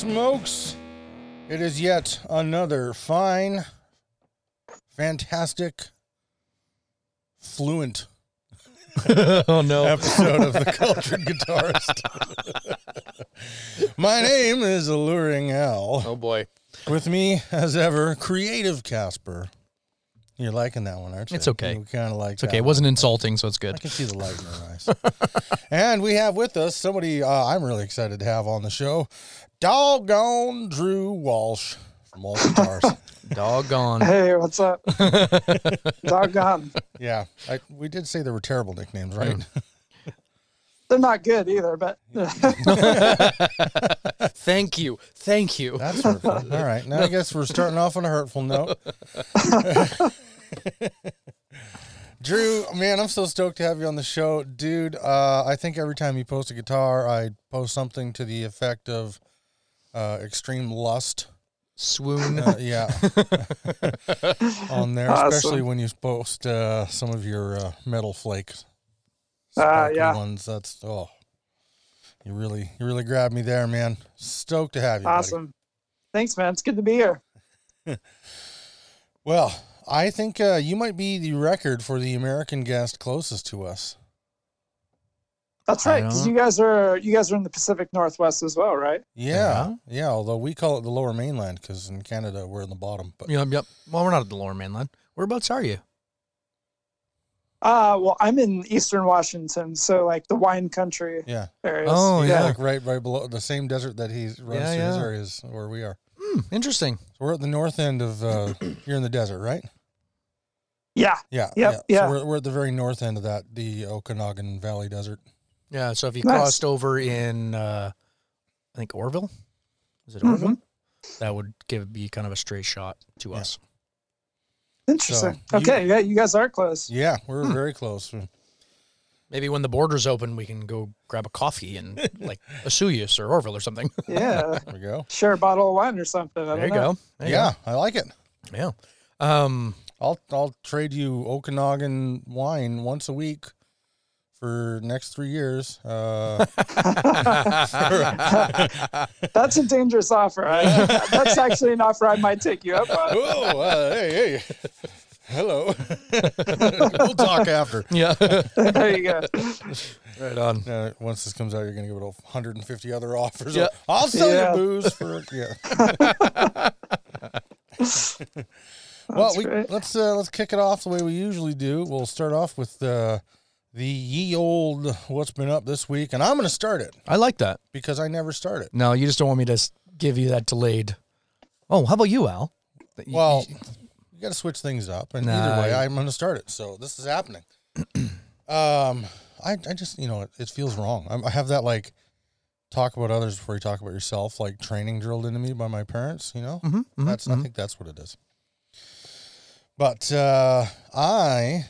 Holy smokes! It is yet another fine, fantastic, fluent oh no. episode of The Cultured Guitarist. My name is Alluring Al. Oh boy. With me, as ever, Creative Kasper. You're liking that one, aren't you? It's okay. we kind of like It's okay. It wasn't insulting, so it's good I can see the light in your eyes. and we have with us somebody uh, I'm really excited to have on the show, Doggone Drew Walsh from All Stars. Doggone. Hey, what's up? Doggone. yeah, I, we did say there were terrible nicknames, right? They're not good either, but Thank you. Thank you. That's hurtful. All right, now I guess we're starting off on a hurtful note. Drew, man, I'm so stoked to have you on the show, dude. Uh, I think every time you post a guitar, I post something to the effect of uh, extreme lust. Swoon. Uh, yeah, on there, Awesome. especially when you post uh, some of your uh, metal flakes, sparkly yeah. ones. That's oh, you really, you really grabbed me there, man. Stoked to have you. buddy. awesome. Thanks, man. It's good to be here. Well, I think uh, you might be the record for the American guest closest to us. That's right, because you guys are you guys are in the Pacific Northwest as well, right? Yeah, yeah. although we call it the Lower Mainland because in Canada we're in the bottom. But Yep, yep. Well, we're not at the lower mainland. Whereabouts are you? Uh well, I'm in Eastern Washington, so like the wine country yeah, areas. Oh, yeah, yeah. like right, right below the same desert that he runs Yeah, through his yeah. areas where we are. Hmm, interesting. So we're at the north end of. Uh, you're in the desert, right? Yeah. Yeah, Yep, yeah. So we're, we're at the very north end of that, the Okanagan Valley Desert. Yeah, so if you Nice. crossed over in uh I think Oroville? Is it. Oroville? That would give be kind of a straight shot to Yeah. us. Interesting. So, you- okay, yeah, you guys are close. Yeah, we're Hmm. very close. Maybe when the borders open we can go grab a coffee and like Osoyoos or Oroville or something. Yeah. There we go. Share a bottle of wine or something. I There don't you know. go. There you Yeah, I like it. Yeah. Um I'll I'll trade you Okanagan wine once a week for next three years. Uh, That's a dangerous offer. I, that's actually an offer I might take you up on. oh, uh, hey, hey, hello. we'll talk after. Yeah. There you go. right on. Uh, once this comes out, you're gonna give it 150 other offers. Yeah. I'll sell Yeah. you booze for yeah. well, we, let's uh, let's kick it off the way we usually do. We'll start off with uh, the ye old what's been up this week, and I'm gonna start it I like that. because I never start it. No, you just don't want me to s- give you that delayed. Oh, how about you, Al? That you- Well, you- got to switch things up, and Nah, either way, I'm going to start it. So this is happening. um, I, I just you know it, it feels wrong. I, I have that like talk about others before you talk about yourself, like training drilled into me by my parents. You know, Mhm, mhm, that's I mhm. think that's what it is. But uh, I.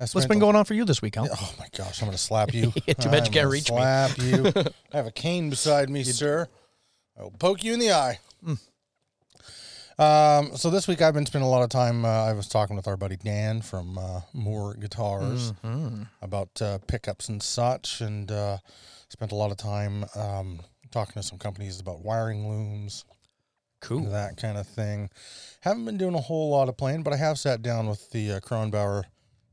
have What's been going on for you this week, Al? Oh my gosh, I'm going to slap you. Too bad you can't reach me. slap you. I have a cane beside me, sir. I will poke you in the eye. Mm. Um, so this week I've been spending a lot of time. Uh, I was talking with our buddy Dan from uh, Moore Guitars Mhm. about uh, pickups and such, and uh, spent a lot of time um, talking to some companies about wiring looms, Cool. that kind of thing. Haven't been doing a whole lot of playing, but I have sat down with the uh, Kronbauer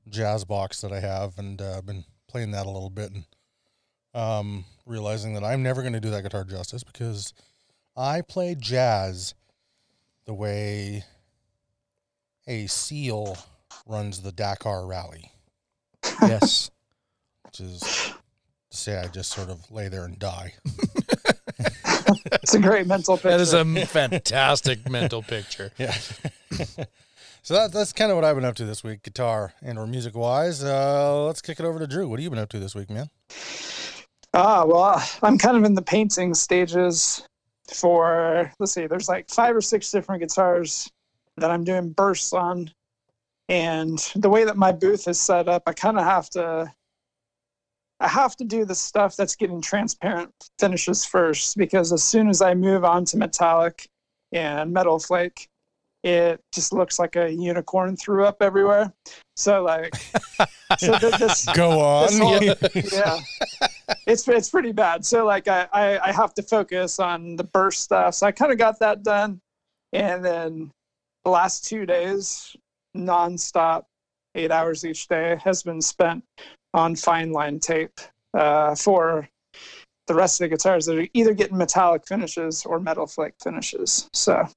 jazz box that I have and I've uh, been playing that a little bit and um, realizing that I'm never going to do that guitar justice because I play jazz the way a seal runs the Dakar Rally, yes. which is to say I just sort of lay there and die. It's a great mental picture. That is a fantastic mental picture. Yeah. so that, that's kind of what I've been up to this week, guitar and or music wise. Uh, let's kick it over to Drew. What have you been up to this week, man? Ah, well, I'm kind of in the painting stages for, let's see, there's like five or six different guitars that I'm doing bursts on. And the way that my booth is set up, I kind of have to, I have to do the stuff that's getting transparent finishes first because as soon as I move on to metallic and metal flake, it just looks like a unicorn threw up everywhere. So like, so th- this, Go on. This whole- yeah. it's it's pretty bad. So like I, I I have to focus on the burst stuff. So I kind of got that done, and then the last two days, nonstop, eight hours each day, has been spent on fine line tape uh, for the rest of the guitars that are either getting metallic finishes or metal flake finishes. So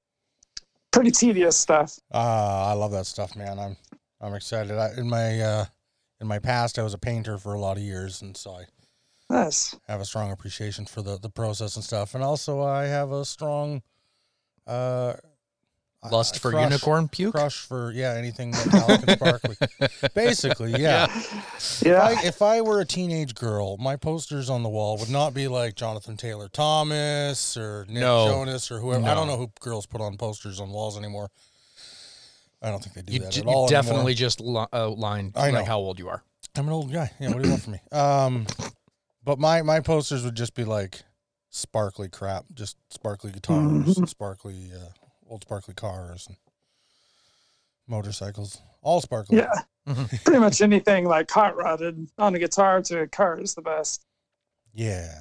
pretty tedious stuff. Ah, I love that stuff, man. I'm I'm excited. I, in my uh, in my past, I was a painter for a lot of years, and so I Nice. have a strong appreciation for the the process and stuff. And also, I have a strong uh, Lust uh, for crush- unicorn puke. Crush for yeah, anything metallic and sparkly. Basically, yeah. Yeah. If I, if I were a teenage girl, my posters on the wall would not be like Jonathan Taylor Thomas or Nick No. Jonas or whoever. I don't know who girls put on posters on walls anymore. I don't think they do You, that d- at you all. definitely anymore. just li- outlined I know. like how old you are. I'm an old guy. Yeah, what do you want from me? Um, but my my posters would just be like sparkly crap, just sparkly guitars, and sparkly uh, old sparkly cars and motorcycles, all sparkly. Yeah. Mhm. Pretty much anything like hot rodded on a guitar to a car is the best. Yeah.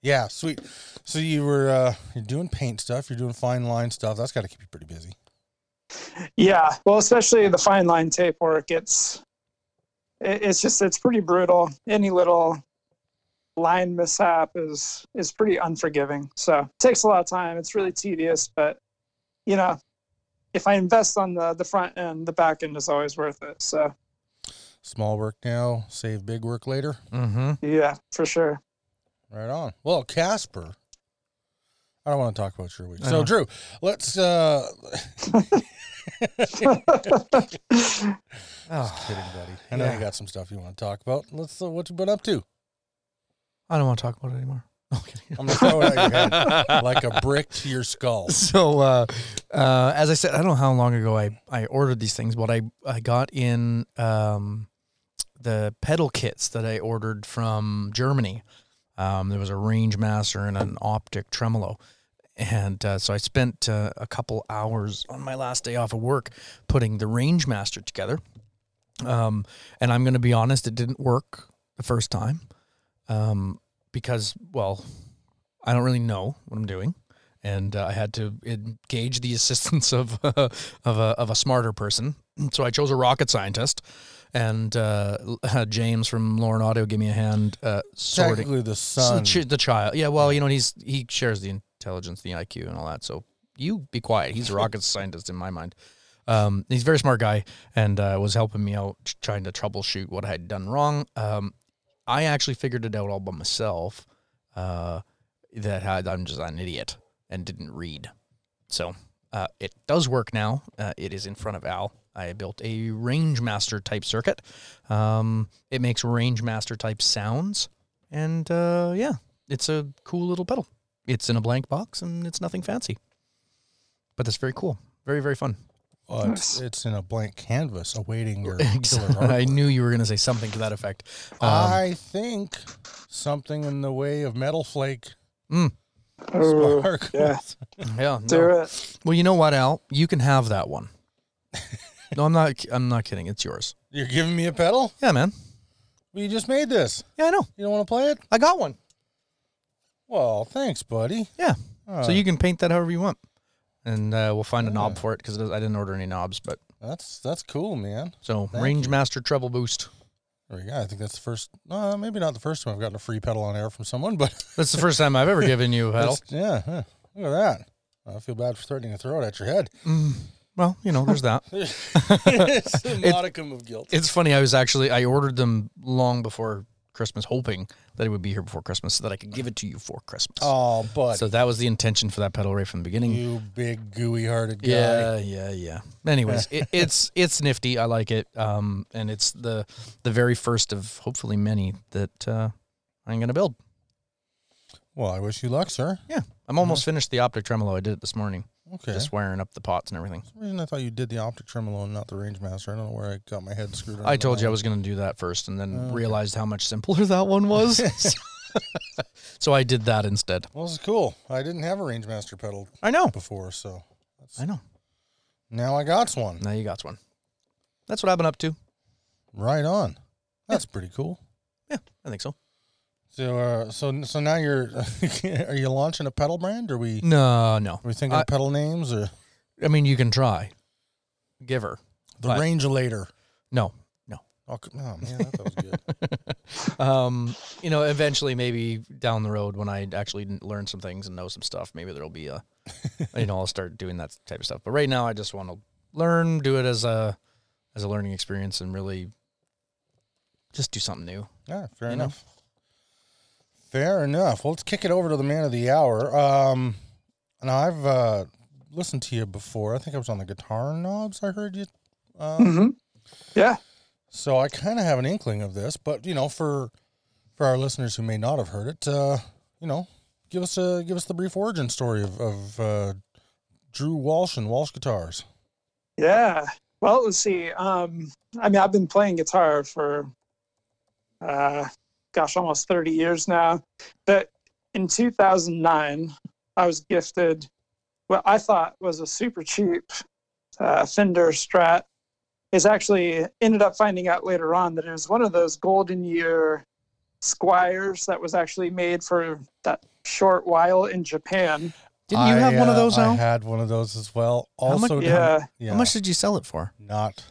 Yeah, sweet. So you were uh you're doing paint stuff, you're doing fine line stuff. That's got to keep you pretty busy. Yeah. Well, especially the fine line tape work. It's it- it's just it's pretty brutal. Any little line mishap is is pretty unforgiving. So it takes a lot of time. It's really tedious, but you know, if I invest on the the front end, the back end is always worth it. So Small work now, save big work later. Mm-hmm. yeah, for sure. Right on. Well, Kasper. I don't want to talk about your week. I So. Drew, let's uh Oh, kidding, buddy. I know Yeah. you got some stuff you want to talk about. Let's uh, what you been up to? I don't want to talk about it anymore. Okay. I'm gonna throw it at your head like a brick to your skull. So, uh, uh, as I said, I don't know how long ago I, I ordered these things, but I, I got in um, the pedal kits that I ordered from Germany. Um, there was a Range Master and an Optic Tremolo. And uh, so I spent uh, a couple hours on my last day off of work putting the Range Master together. Um, and I'm going to be honest, it didn't work the first time um, because, well, I don't really know what I'm doing and uh, I had to engage the assistance of of a of a smarter person. So I chose a rocket scientist, and uh, James from Lauren Audio gave me a hand uh, sorting Technically, the so sun. ch- the child. Yeah, well, you know, he's he shares the intelligence, the IQ, and all that. So you be quiet. He's a rocket scientist in my mind. Um, he's a very smart guy, and uh, was helping me out trying to troubleshoot what I had done wrong. Um, I actually figured it out all by myself. Uh, that I'm just an idiot and didn't read. So uh, it does work now. Uh, it is in front of Al. I built a Range Master type circuit. Um, it makes Range Master type sounds, and uh, yeah, it's a cool little pedal. It's in a blank box and it's nothing fancy, but it's very cool. Very very fun. Uh, it's, it's in a blank canvas awaiting your Ex- killer I knew you were going to say something to that effect. Um, I think something in the way of metal flake Oh, spark. yeah. yeah, do no. it. Well, you know what, Al? You can have that one. no, I'm not. I'm not kidding. It's yours. You're giving me a pedal? Yeah, man. Well, you just made this. Yeah, I know. You don't want to play it? I got one. Well, thanks, buddy. Yeah. Uh, so you can paint that however you want, and uh, we'll find a knob for it because I didn't order any knobs. But that's that's cool, man. so Thank Range. Master treble boost. There we go. I think that's the first. Uh, maybe not the first time I've gotten a free pedal on air from someone, but That's the first time I've ever given you a pedal. that's- yeah, huh. look at that. I feel bad for threatening to throw it at your head. Mm, well, you know, there's that. it's a modicum of guilt. It's funny. I was actually I ordered them long before Christmas, hoping that it would be here before Christmas, so that I could give it to you for Christmas. Oh, but so that was the intention for that pedal right from the beginning. you big gooey hearted guy. Yeah, yeah, yeah. Anyways, it, it's it's nifty. I like it. Um, and it's the the very first of hopefully many that uh, I'm gonna build. Well, I wish you luck, sir. Yeah, I'm almost finished the optic tremolo. I did it this morning, Okay. just wiring up the pots and everything. For some reason I thought you did the optic tremolo and not the range master. I don't know where I got my head screwed. I told you I was gonna do that first, and then oh, Okay. realized how much simpler that one was. so I did that instead. Well, this is cool. I didn't have a range master pedal I know. before, so that's, I know. now I got one. Now you got one. That's what I've been up to. Right on. That's pretty cool. Yeah, I think so. So, uh, so, so now you're, are you launching a pedal brand? Or are we, No, no. are we thinking I- of pedal names or I mean, you can try. Give her. the range later. No. Oh, oh man, that was good. Um, you know, eventually, maybe down the road when I actually learn some things and know some stuff, maybe there'll be a, you know, I'll start doing that type of stuff. But right now, I just want to learn, do it as a, as a learning experience, and really just do something new. Yeah, fair enough. know? Fair enough. Well, let's kick it over to the man of the hour. Um, now I've uh, listened to you before. I think I was on the guitar knobs. I heard you. Um, hmm Yeah. So I kind of have an inkling of this, but you know, for for our listeners who may not have heard it, uh, you know, give us a give us the brief origin story of, of uh, Drew Walsh and Walsh Guitars. Yeah. Well, let's see. Um, I mean, I've been playing guitar for, uh, gosh, almost 30 years now. But in 2009, I was gifted what I thought was a super cheap uh, Fender Strat. Is actually ended up finding out later on that it was one of those golden year Squiers that was actually made for that short while in Japan. Didn't you have I, one of uh, those I now? had one of those as well. How much- Also, Yeah. yeah, How much did you sell it for? not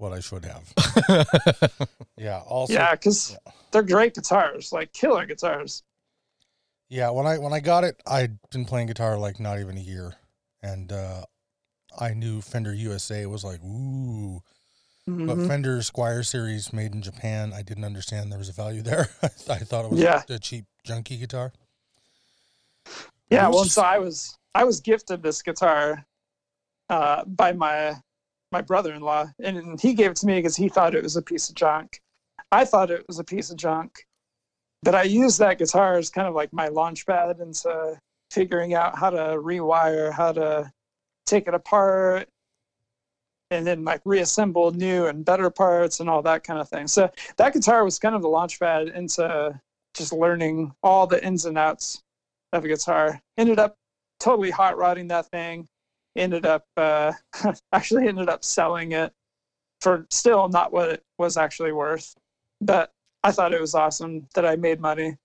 what I should have. Yeah. Also, yeah, because they're great guitars, like killer guitars. Yeah, when I when I got it, I'd been playing guitar like not even a year, and uh, I knew Fender USA was like ooh, but Mhm. Fender Squier Series made in Japan, I didn't understand there was a value there. I thought it was Yeah. a cheap junky guitar. Yeah, well, just- so I was I was gifted this guitar uh, by my my brother-in-law, and he gave it to me because he thought it was a piece of junk. I thought it was a piece of junk, but I used that guitar as kind of like my launch pad into figuring out how to rewire, how to take it apart, and then like reassemble new and better parts and all that kind of thing. So that guitar was kind of the launch pad into just learning all the ins and outs of a guitar. Ended up totally hot rodding that thing. Ended up uh, actually ended up selling it for still not what it was actually worth. But I thought it was awesome that I made money.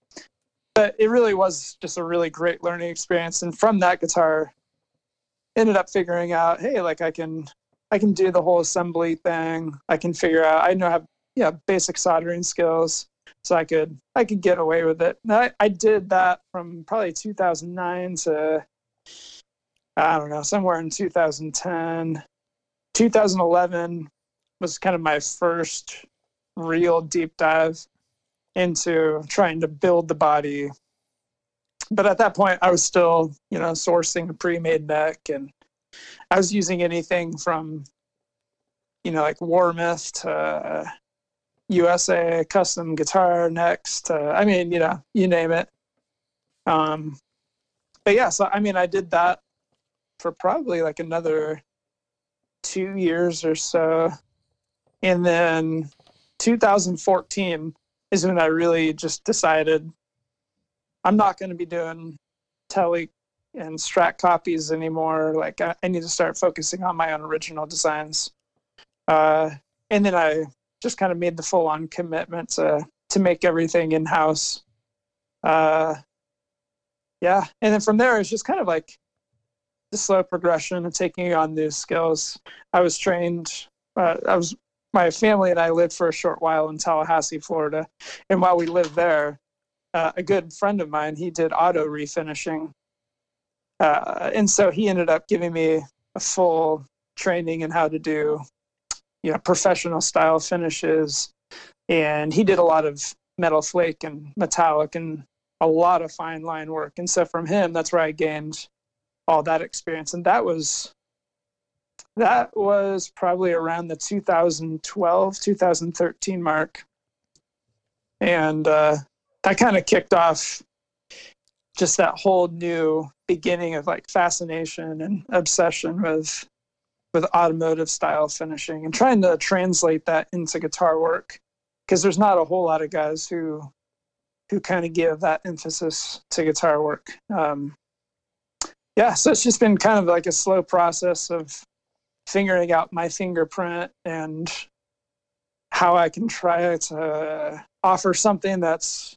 But it really was just a really great learning experience. And from that guitar, ended up figuring out, hey, like I can I can do the whole assembly thing. I can figure out I know have yeah, basic soldering skills so I could I could get away with it. And I, I did that from probably 2009 to I don't know somewhere in 2010, 2011 was kind of my first real deep dive into trying to build the body. But at that point, I was still you know sourcing a pre-made neck, and I was using anything from you know like Warmoth USA custom guitar next. Uh, I mean, you know, you name it. Um, but yeah, so I mean, I did that for probably like another two years or so, and then 2014 is when I really just decided I'm not going to be doing tele and strat copies anymore. Like, I, I need to start focusing on my own original designs. Uh, and then I just kind of made the full on commitment to to make everything in house. Uh, yeah, and then from there it's just kind of like slow progression of taking on new skills. I was trained. Uh, I was my family and I lived for a short while in Tallahassee, Florida, and while we lived there, uh, a good friend of mine he did auto refinishing, uh, and so he ended up giving me a full training in how to do you know professional style finishes and he did a lot of metal flake and metallic and a lot of fine line work and so from him that's where i gained all that experience. And that was that was probably around the 2012 2013 mark. And uh, that kind of kicked off just that whole new beginning of like fascination and obsession with with automotive style finishing and trying to translate that into guitar work. Because there's not a whole lot of guys who who kind of give that emphasis to guitar work. Um, yeah so it's just been kind of like a slow process of figuring out my fingerprint and how i can try to offer something that's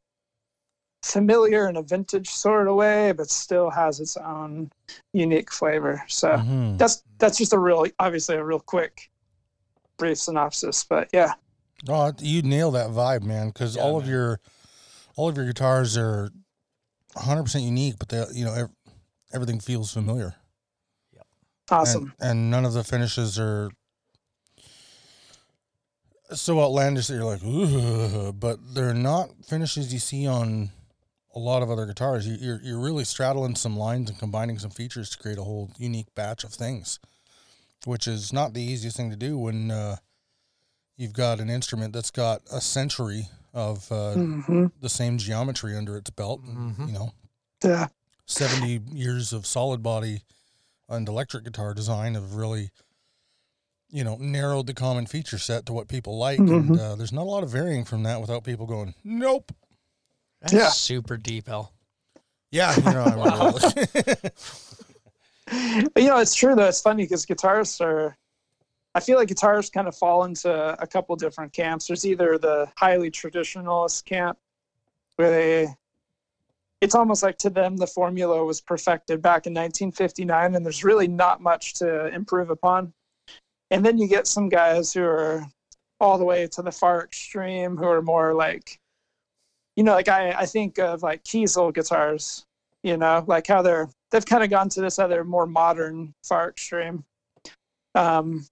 familiar in a vintage sort of way, but still has its own unique flavor. So Mhm. that's that's just a real, obviously a real quick, brief synopsis. But yeah, Oh, you nail that vibe, man. Because Yeah, all of your, all of your guitars are, hundred percent unique, but they, you know, ev- everything feels familiar. Yep. awesome. And, and none of the finishes are so outlandish that you're like, Ooh, but they're not finishes you see on a lot of other guitars. You, you're you're really straddling some lines and combining some features to create a whole unique batch of things, which is not the easiest thing to do when uh, you've got an instrument that's got a century of uh, hmm the same geometry under its belt. and, Mhm. You know, Yeah, 70 years of solid body and electric guitar design have really you know narrowed the common feature set to what people like and Mhm. uh, there's not a lot of varying from that without people going nope That's Yeah. super deep, L. yeah you know I'm you know it's true though. It's funny because guitarists are. I feel like guitarists kind of fall into a couple different camps. There's either the highly traditionalist camp, where they, it's almost like to them the formula was perfected back in 1959, and there's really not much to improve upon. And then you get some guys who are all the way to the far extreme, who are more like, you know, like I, I think of like Kiesel guitars, you know, like how they're they've kind of gone to this other more modern far extreme. Um,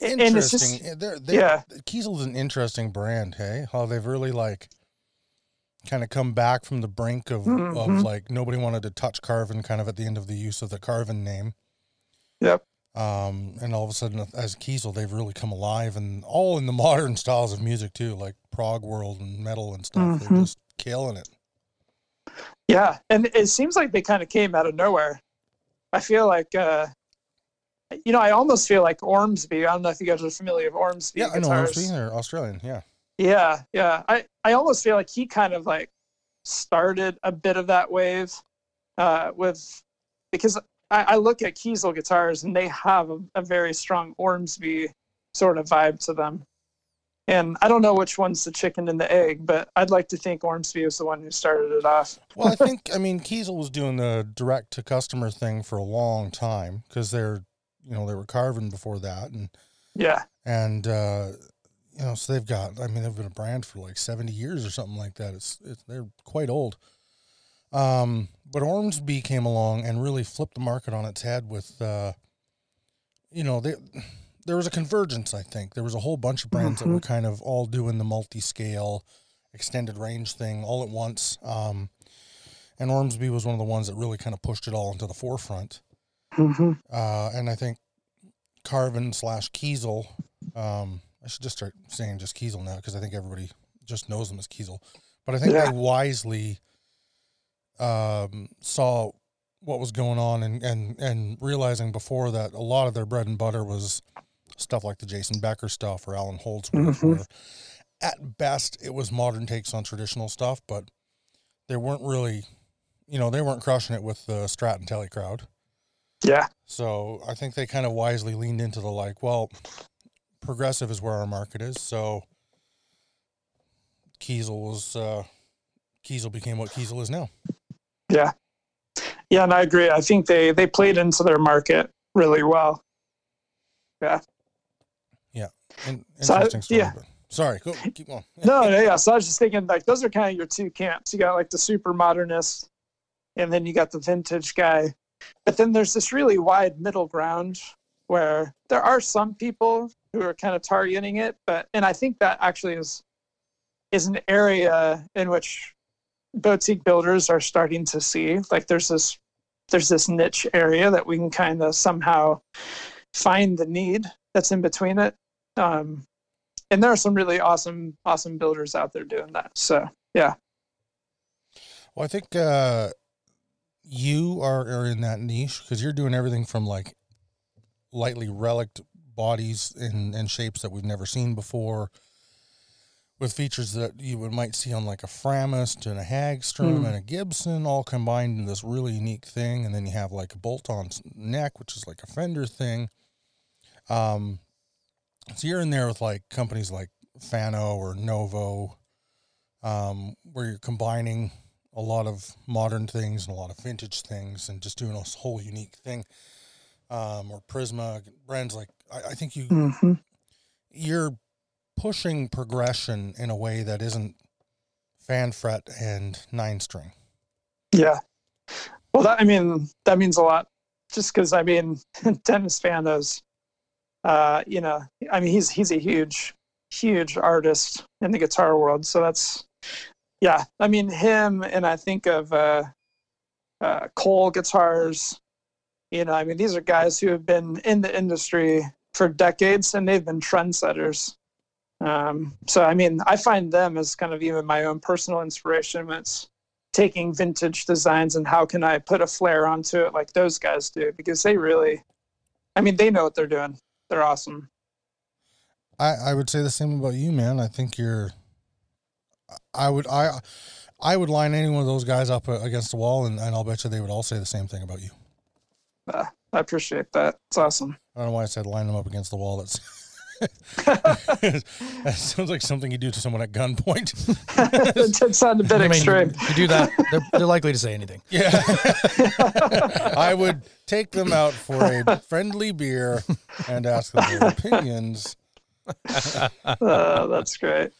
it's And it's just- interesting they're, they're, yeah, kiesel's an interesting brand hey how they've really like kind of come back from the brink of, of Mhm. like nobody wanted to touch carvin kind of at the end of the use of the carvin name Yep. um, and all of a sudden as Kiesel, they've really come alive and all in the modern styles of music too, like prog world and metal and stuff. They're Mhm. just killing it. yeah, and it seems like they kind of came out of nowhere. I feel like, uh, you know, I almost feel like Ormsby. I don't know if you guys are familiar with Ormsby Yeah, I know. Ormsby, They're Australian. Yeah. Yeah, yeah. I, I almost feel like he kind of like started a bit of that wave uh, with because I, I look at Kiesel guitars and they have a, a very strong Ormsby sort of vibe to them. And I don't know which one's the chicken and the egg, but I'd like to think Ormsby was the one who started it off. Well, I think, I mean, Kiesel was doing the direct to customer thing for a long time because they're, you know, they were Carvin before that. And, Yeah. and, uh, you know, so they've got, I mean, they've been a brand for like 70 years or something like that. It's, it's they're quite old. Um, but Ormsby came along and really flipped the market on its head with, uh, you know, they, there was a convergence, I think. There was a whole bunch of brands that were kind of all doing the multi scale, extended range thing all at once. Um, and Ormsby was one of the ones that really kind of pushed it all into the forefront. hmm Uh, and I think Carvin slash Kiesel, um, I should just start saying just Kiesel now because I think everybody just knows them as Kiesel. But I think Yeah. they wisely um, saw what was going on and, and, and realizing before that a lot of their bread and butter was stuff like the Jason Becker stuff or Allan Holdsworth. Mhm. Where at best, it was modern takes on traditional stuff, but they weren't really, you know, they weren't crushing it with the Strat and Telly crowd. Yeah. So I think they kind of wisely leaned into the like, well, progressive is where our market is. So Kiesel was, uh, Kiesel became what Kiesel is now. Yeah. Yeah, and I agree. I think they they played into their market really well. In, So I- interesting story. yeah. Sorry, go, keep going. No, no, yeah. So I was just thinking like those are kind of your two camps. You got like the super modernist, and then you got the vintage guy. But then there's this really wide middle ground where there are some people who are kind of targeting it, but and I think that actually is is an area in which boutique builders are starting to see like there's this there's this niche area that we can kind of somehow find the need that's in between it. Um, and there are some really awesome awesome builders out there doing that so yeah. Well, I think uh, you are, are in that niche because you're doing everything from like lightly relict bodies and, and shapes that we've never seen before with features that you would might see on like a Framus and a Hagstrom Hmm. and a Gibson all combined in this really unique thing. And then you have like a bolt on neck, which is like a fender thing. Um, so you're in there with like companies like Fano or Novo, um, where you're combining a lot of modern things and a lot of vintage things and just doing a whole unique thing. Um, or Prisma brands like I, I think you hmm you're pushing progression in a way that isn't fan fret and nine string. Yeah. Well, that, I mean, that means a lot. Just because I mean, Dennis Fano, uh, you know, I mean, he's he's a huge, huge artist in the guitar world. So that's, yeah. I mean, him and I think of uh, uh, Koll guitars. You know, I mean, these are guys who have been in the industry for decades and they've been trendsetters. Um, so, I mean, I find them as kind of even my own personal inspiration. When it's taking vintage designs and how can I put a flair onto it like those guys do because they really, I mean, they know what they're doing. They're awesome. I, I would say the same about you, man. I think you're. I would I, I would line any one of those guys up uh, against the wall, and, and I'll bet you they would all say the same thing about you. Uh, I appreciate that. It's awesome. I don't know why I said line them up against the wall. That's that sounds like something you do to someone at gunpoint. it did sound a bit I mean, extreme. You do that, they're, they're likely to say anything. Yeah. I would take them out for a friendly beer and ask them their opinions. Uh, that's great.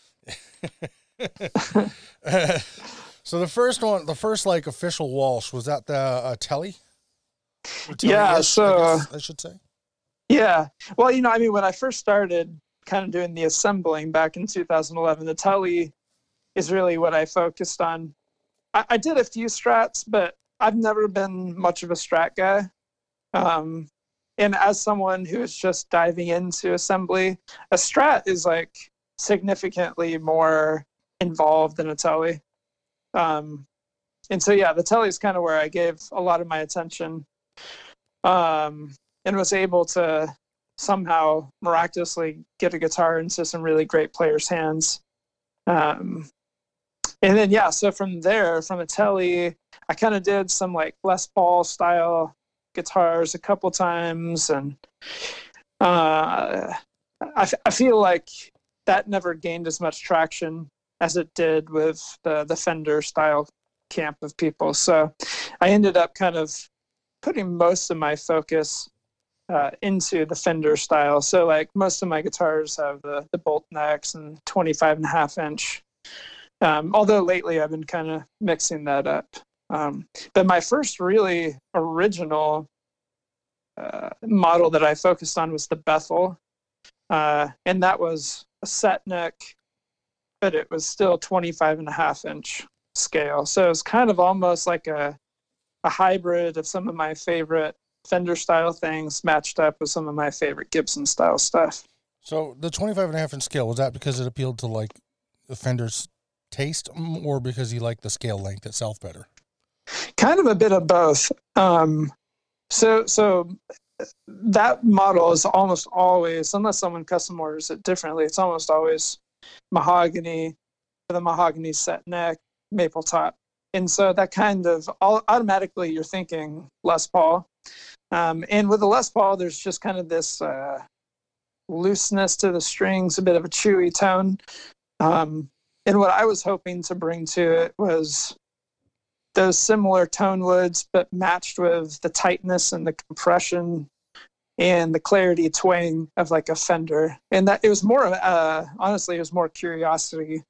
so the first one, the first like official Walsh, was that the uh, Telly? Or Yeah, Telly-ish, so- I, guess I should say. Yeah. Well, you know, I mean, when I first started kind of doing the assembling back in 2011, the Telly is really what I focused on. I, I did a few strats, but I've never been much of a strat guy. Um, and as someone who is just diving into assembly, a strat is like significantly more involved than a Telly. Um, and so, yeah, the Telly is kind of where I gave a lot of my attention. Um, and was able to somehow miraculously get a guitar into some really great players' hands. Um, and then yeah, so from there, from the telly, I kind of did some like Les Paul style guitars a couple times, and uh, I, f- I feel like that never gained as much traction as it did with the the Fender style camp of people. So I ended up kind of putting most of my focus uh, into the Fender style. So like most of my guitars have the, the bolt necks and 25 and a half inch. Um, although lately I've been kind of mixing that up. Um, but my first really original uh, model that I focused on was the Bethel. Uh, and that was a set neck, but it was still 25 and a half inch scale. So it was kind of almost like a, a hybrid of some of my favorite Fender style things matched up with some of my favorite Gibson style stuff. So the 25 and a half inch scale, was that because it appealed to like the Fender's taste or because you like the scale length itself better? Kind of a bit of both. Um, so so that model is almost always, unless someone custom orders it differently, it's almost always mahogany with a mahogany set neck, maple top. And so that kind of all, automatically you're thinking Les Paul. Um, and with the Les Paul, there's just kind of this uh, looseness to the strings, a bit of a chewy tone. Um, and what I was hoping to bring to it was those similar tone woods, but matched with the tightness and the compression and the clarity twang of like a Fender. And that it was more uh, honestly, it was more curiosity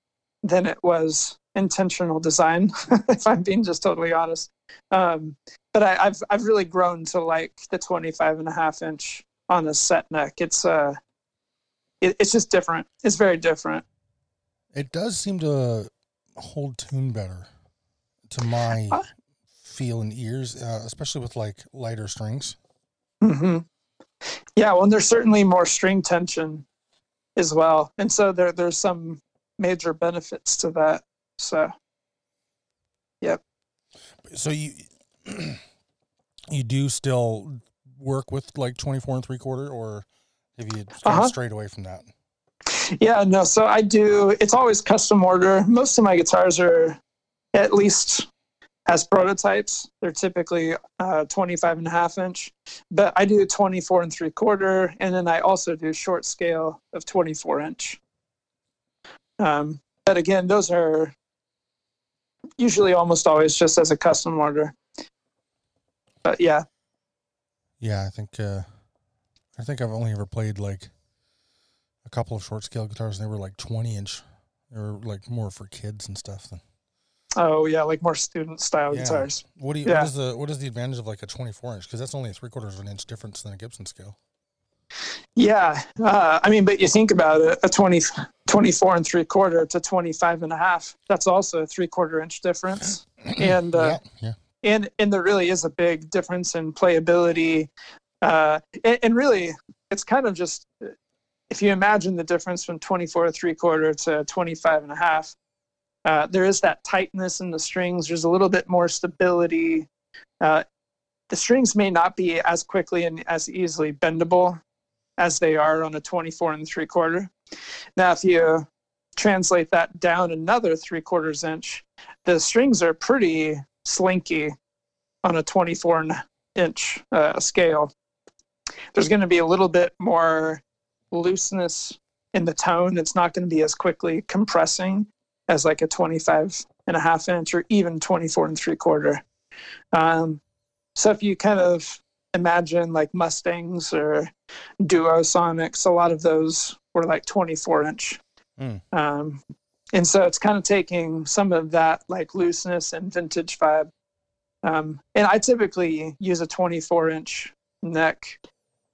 than it was intentional design, if I'm being just totally honest. Um, but I, I've I've really grown to like the 25 and a half inch on a set neck. It's uh, it, it's just different. It's very different. It does seem to hold tune better to my Uh, feel and ears, uh, especially with like lighter strings. hmm Yeah, well, and there's certainly more string tension as well, and so there there's some major benefits to that. So yep. So you you do still work with like 24 and three quarter or have you Uh-huh. strayed away from that? yeah, no, so I do. It's always custom order. Most of my guitars are at least as prototypes. They're typically uh, 25 and a half inch, but I do 24 and three quarter, and then I also do short scale of 24 inch. Um, but again, those are usually almost always just as a custom order. But yeah, Yeah, I think uh I think I've only ever played like a couple of short scale guitars and they were like twenty inch. They were like more for kids and stuff than oh yeah, like more student style Yeah. guitars. what do you Yeah. what is the what is the advantage of like a twenty four inch? Because that's only a three quarters of an inch difference than a Gibson scale. Yeah, uh, I mean, but you think about it, a 20, 24 and three quarter to 25 and a half, that's also a three quarter inch difference. And, uh, yeah, yeah. and, and there really is a big difference in playability. Uh, and, and really it's kind of just, if you imagine the difference from 24 three quarter to 25 and a half, uh, there is that tightness in the strings. There's a little bit more stability. Uh, the strings may not be as quickly and as easily bendable as they are on a 24 and three quarter. Now, if you translate that down another three quarters inch, the strings are pretty slinky on a 24 and inch uh, scale. There's going to be a little bit more looseness in the tone. It's not going to be as quickly compressing as like a 25 and a half inch or even 24 and three quarter. Um, so if you kind of imagine like Mustangs or Duo Sonics, a lot of those were like 24 inch. Mm. Um, and so it's kind of taking some of that like looseness and vintage vibe. Um, and I typically use a 24 inch neck.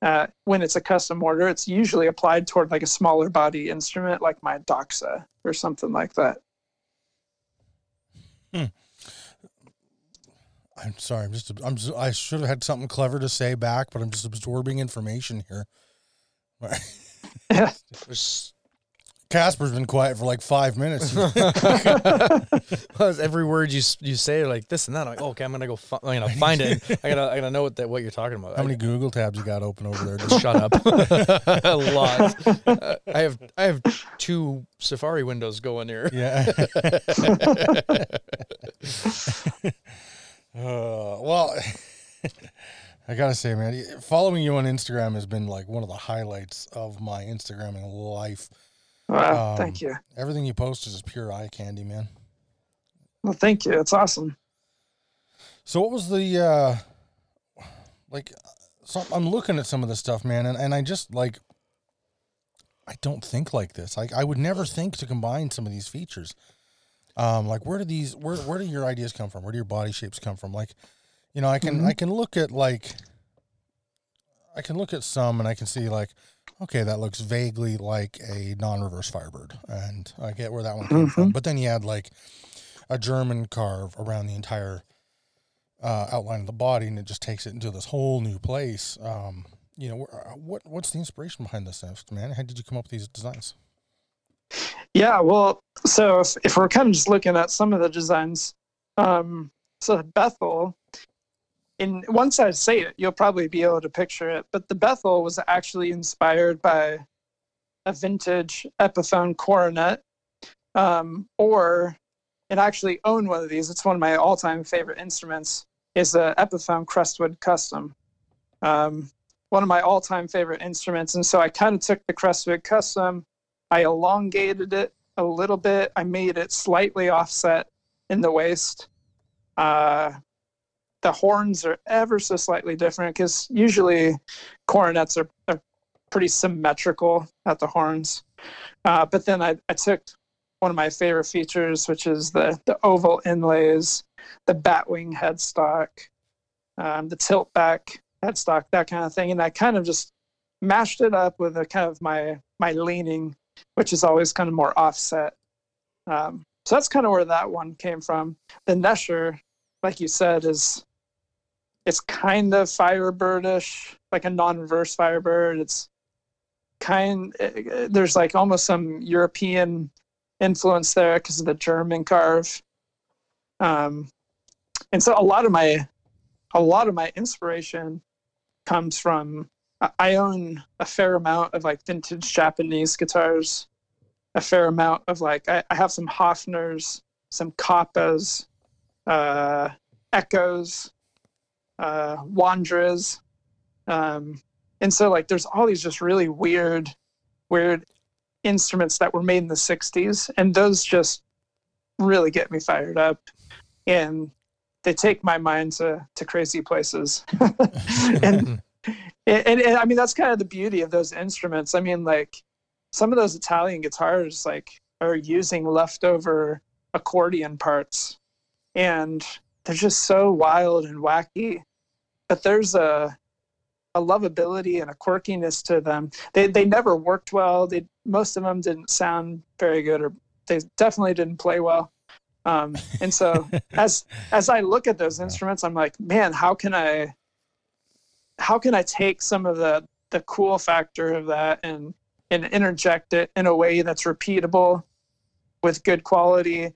Uh, when it's a custom order, it's usually applied toward like a smaller body instrument, like my Doxa or something like that. I'm sorry. I'm just. I'm. I should have had something clever to say back, but I'm just absorbing information here. Kasper's been quiet for like five minutes. Every word you you say like this and that, I'm like, okay, I'm gonna go. Fi- I'm gonna find it. I gotta I gotta know what that what you're talking about. How I- many Google tabs you got open over there? Just shut up. a lot. Uh, I have I have two Safari windows going here. Yeah. Uh, well, I gotta say, man, following you on Instagram has been like one of the highlights of my Instagramming life. Wow, Um, thank you. Everything you post is just pure eye candy, man. Well, thank you. It's awesome. So, what was the uh, like? So I'm looking at some of this stuff, man, and, and I just like. I don't think like this. Like I would never think to combine some of these features. Um, like where do these where where do your ideas come from? Where do your body shapes come from? Like, you know, I can Mhm. I can look at like I can look at some and I can see like, okay, that looks vaguely like a non-reverse Firebird, and I get where that one came from. But then you add like a German carve around the entire uh, outline of the body, and it just takes it into this whole new place. Um, you know, uh, what what's the inspiration behind this stuff, man? How did you come up with these designs? Yeah, well, so if, if we're kind of just looking at some of the designs, um, so Bethel, in once I say it, you'll probably be able to picture it. But the Bethel was actually inspired by a vintage Epiphone coronet, um, or and I actually own one of these. It's one of my all-time favorite instruments. Is a Epiphone Crestwood Custom. Um, one of my all-time favorite instruments, and so I kind of took the Crestwood Custom. I elongated it a little bit. I made it slightly offset in the waist. Uh, the horns are ever so slightly different because usually coronets are, are pretty symmetrical at the horns. Uh, but then I, I took one of my favorite features, which is the, the oval inlays, the batwing headstock, um, the tilt back headstock, that kind of thing. And I kind of just mashed it up with a kind of my my leaning which is always kind of more offset. Um, so that's kind of where that one came from. The Nesher, like you said, is it's kind of Firebirdish, like a non-reverse Firebird. It's kind there's like almost some European influence there because of the German carve. Um, and so a lot of my a lot of my inspiration comes from I- own a fair amount of like vintage Japanese guitars, a fair amount of like I, I have some Hofners, some Kappas, uh, Ekos, uh, Wanderas, um, and so like there's all these just really weird, weird instruments that were made in the 60s and those just really get me fired up and they take my mind to to crazy places. And, and, and i mean that's kind of the beauty of those instruments i mean like some of those italian guitars like are using leftover accordion parts and they're just so wild and wacky but there's a a lovability and a quirkiness to them. They they never worked well. They most of them didn't sound very good, or they definitely didn't play well. Um, and so as as I look at those instruments, I'm like, man, how can I how can I take some of the the cool factor of that and and interject it in a way that's repeatable with good quality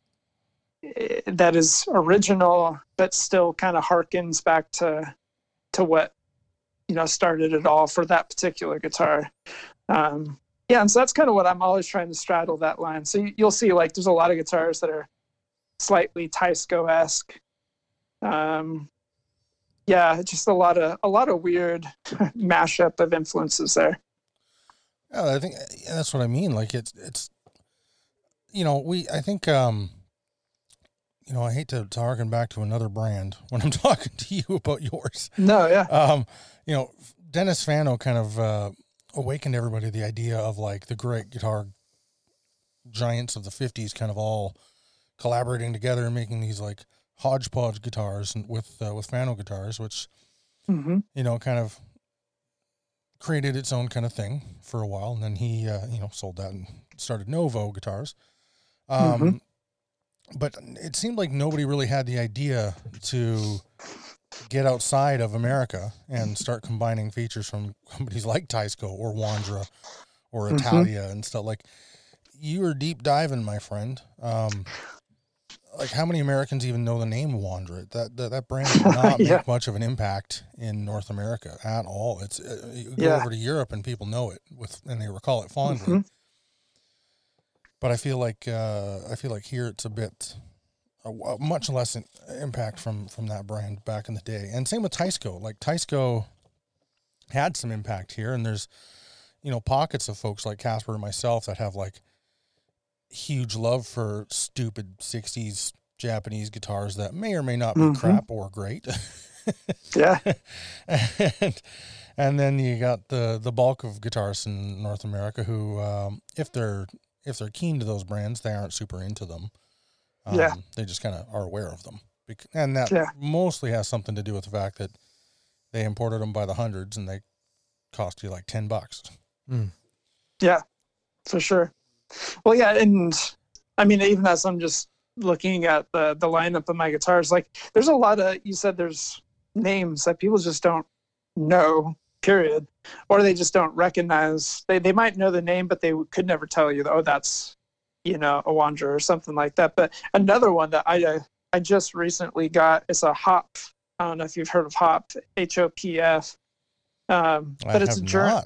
eh, that is original but still kind of harkens back to to what you know started it all for that particular guitar. Um, yeah and so that's kind of what i'm always trying to straddle that line. So you, will see like there's a lot of guitars that are slightly Teisco-esque um, yeah just a lot of a lot of weird mashup of influences there yeah i think that's what i mean like it's it's you know we i think um you know, I hate to, harken back to another brand when I'm talking to you about yours. No, yeah. Um, you know, Dennis Fano kind of uh, awakened everybody the idea of like the great guitar giants of the 50s kind of all collaborating together and making these like hodgepodge guitars with uh, with Fano guitars, which mm-hmm. you know kind of created its own kind of thing for a while, and then he uh, you know sold that and started Novo guitars. Um, mm-hmm. But it seemed like nobody really had the idea to get outside of America and start combining features from companies like Teisco or Wandré or mm-hmm. Italia mm-hmm. and stuff like you are deep diving, my friend. Um, like how many Americans even know the name Wandré? That that, that brand did not yeah. make much of an impact in North America at all. It's uh, you go yeah. over to Europe and people know it with and they recall it fondly. Mm-hmm. But I feel like uh, I feel like here it's a bit a, much less impact from from that brand back in the day. And same with Teisco. Like Teisco had some impact here, and there's you know pockets of folks like Kasper and myself that have like huge love for stupid '60s Japanese guitars that may or may not be mm-hmm. crap or great. yeah. and, and then you got the the bulk of guitarists in North America who, um, if they're if they're keen to those brands, they aren't super into them. Um, yeah. They just kind of are aware of them. And that yeah. mostly has something to do with the fact that they imported them by the hundreds and they cost you like 10 bucks. Mm. Yeah, for sure. Well, yeah. And I mean, even as I'm just looking at the, the lineup of my guitars, like there's a lot of, you said there's names that people just don't know period or they just don't recognize they, they might know the name but they could never tell you oh that's you know, a Wanderer or something like that. But another one that I uh, I just recently got is a Hopf. I don't know if you've heard of Hopf, H O P F. Um, but it's a German.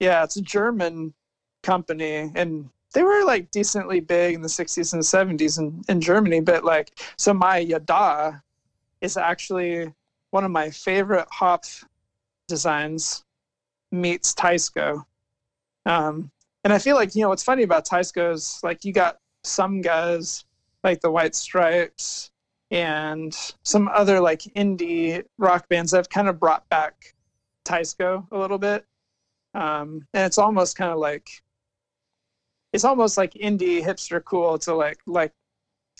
Yeah, it's a German company, and they were like decently big in the 60s and 70s in, in Germany. But like, so my Yada is actually one of my favorite Hopf designs meets Teisco. Um, and I feel like you know what's funny about Teisco is like you got some guys like the White Stripes and some other like indie rock bands that have kind of brought back Teisco a little bit, um, and it's almost kind of like it's almost like indie hipster cool to like like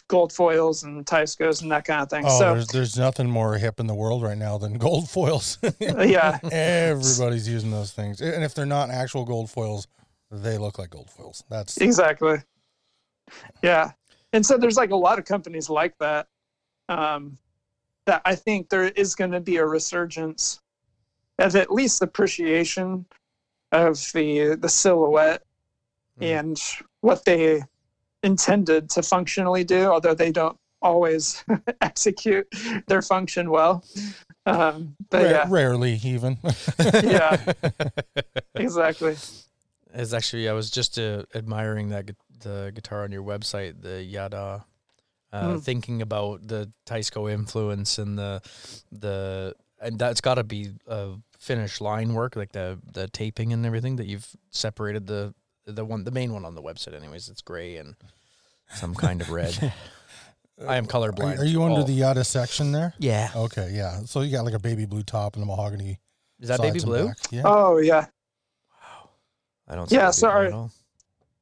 gold foils and Teiscos and that kind of thing. Oh, so there's, there's nothing more hip in the world right now than gold foils. yeah, everybody's using those things, and if they're not actual gold foils, they look like gold foils. That's exactly. Yeah. And so there's like a lot of companies like that. Um, that I think there is going to be a resurgence of at least appreciation of the the silhouette mm. and what they intended to functionally do, although they don't always execute their function well. Um, but Rare, yeah. rarely even. yeah, exactly. Is actually I was just uh, admiring that gu- the guitar on your website, the Yada. Uh, mm. Thinking about the Teisco influence and the the and that's got to be a finished line work, like the the taping and everything that you've separated the the one, the main one on the website. Anyways, it's gray and some kind of red. I am colorblind. Are, are you under Oh. the Yada section there? Yeah. Okay, yeah. So you got like a baby blue top and a mahogany. Is that baby blue? back. Yeah. Oh yeah, wow I don't. See Yeah, baby so blue are- at all.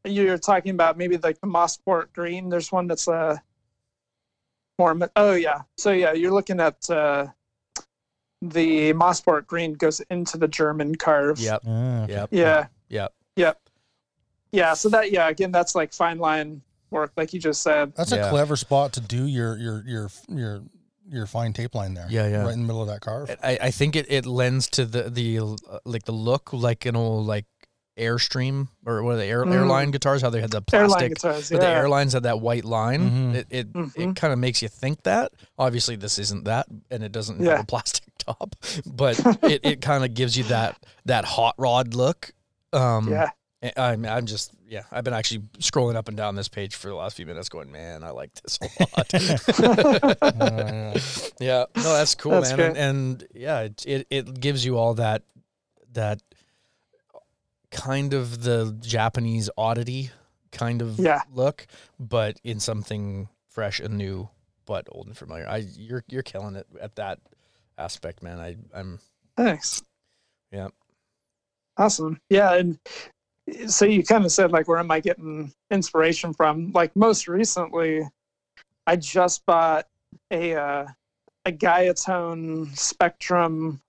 you're talking about maybe like the Mossport green. There's one that's uh more. Oh yeah, so yeah, you're looking at uh the Mossport green goes into the German carve. Yep. Ah, okay. Yep. Yeah. Yep. Yep. Yeah. So that yeah, again, that's like fine line work, like you just said. That's Yeah. a clever spot to do your your your your your fine tape line there. Yeah, yeah. Right in the middle of that carve. I, I think it, it lends to the the uh, like the look like an old like Airstream or what are the air, Mm. airline guitars? How they had the Airline plastic, guitars. but the airlines had that white line. Mhm. It it, it Mhm. kind of makes you think that. Obviously, this isn't that, and it doesn't have a plastic top, but it, it kind of gives you that that hot rod look. Um, yeah. I'm I'm just yeah. I've been actually scrolling up and down this page for the last few minutes, going, man, I like this a lot. Uh, yeah. Yeah, no, that's cool, That's man, and, and yeah, it, it it gives you all that that kind of the Japanese oddity kind of Yeah. look, but in something fresh and new, but old and familiar. I you're you're killing it at that aspect, man. I I'm Thanks. Yeah. Awesome. Yeah, and so you kind of said like, where am I getting inspiration from? Like most recently, I just bought a uh, a Guyatone Spectrum.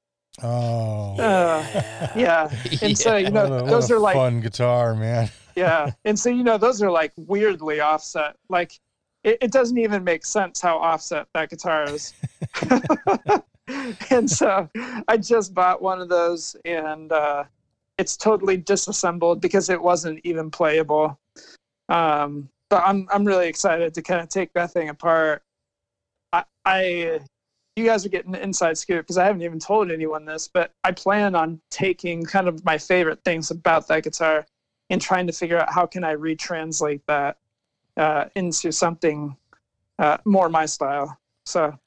Oh. Uh, yeah, and so you know What a- what those a are like fun guitar, man. yeah, and so you know those are like weirdly offset. Like it, it doesn't even make sense how offset that guitar is. and so I just bought one of those, and uh, it's totally disassembled because it wasn't even playable. Um, but I'm I'm really excited to kind of take that thing apart. I, I you guys are getting the inside scoop because I haven't even told anyone this, but I plan on taking kind of my favorite things about that guitar and trying to figure out how can I retranslate that uh, into something uh, more my style. So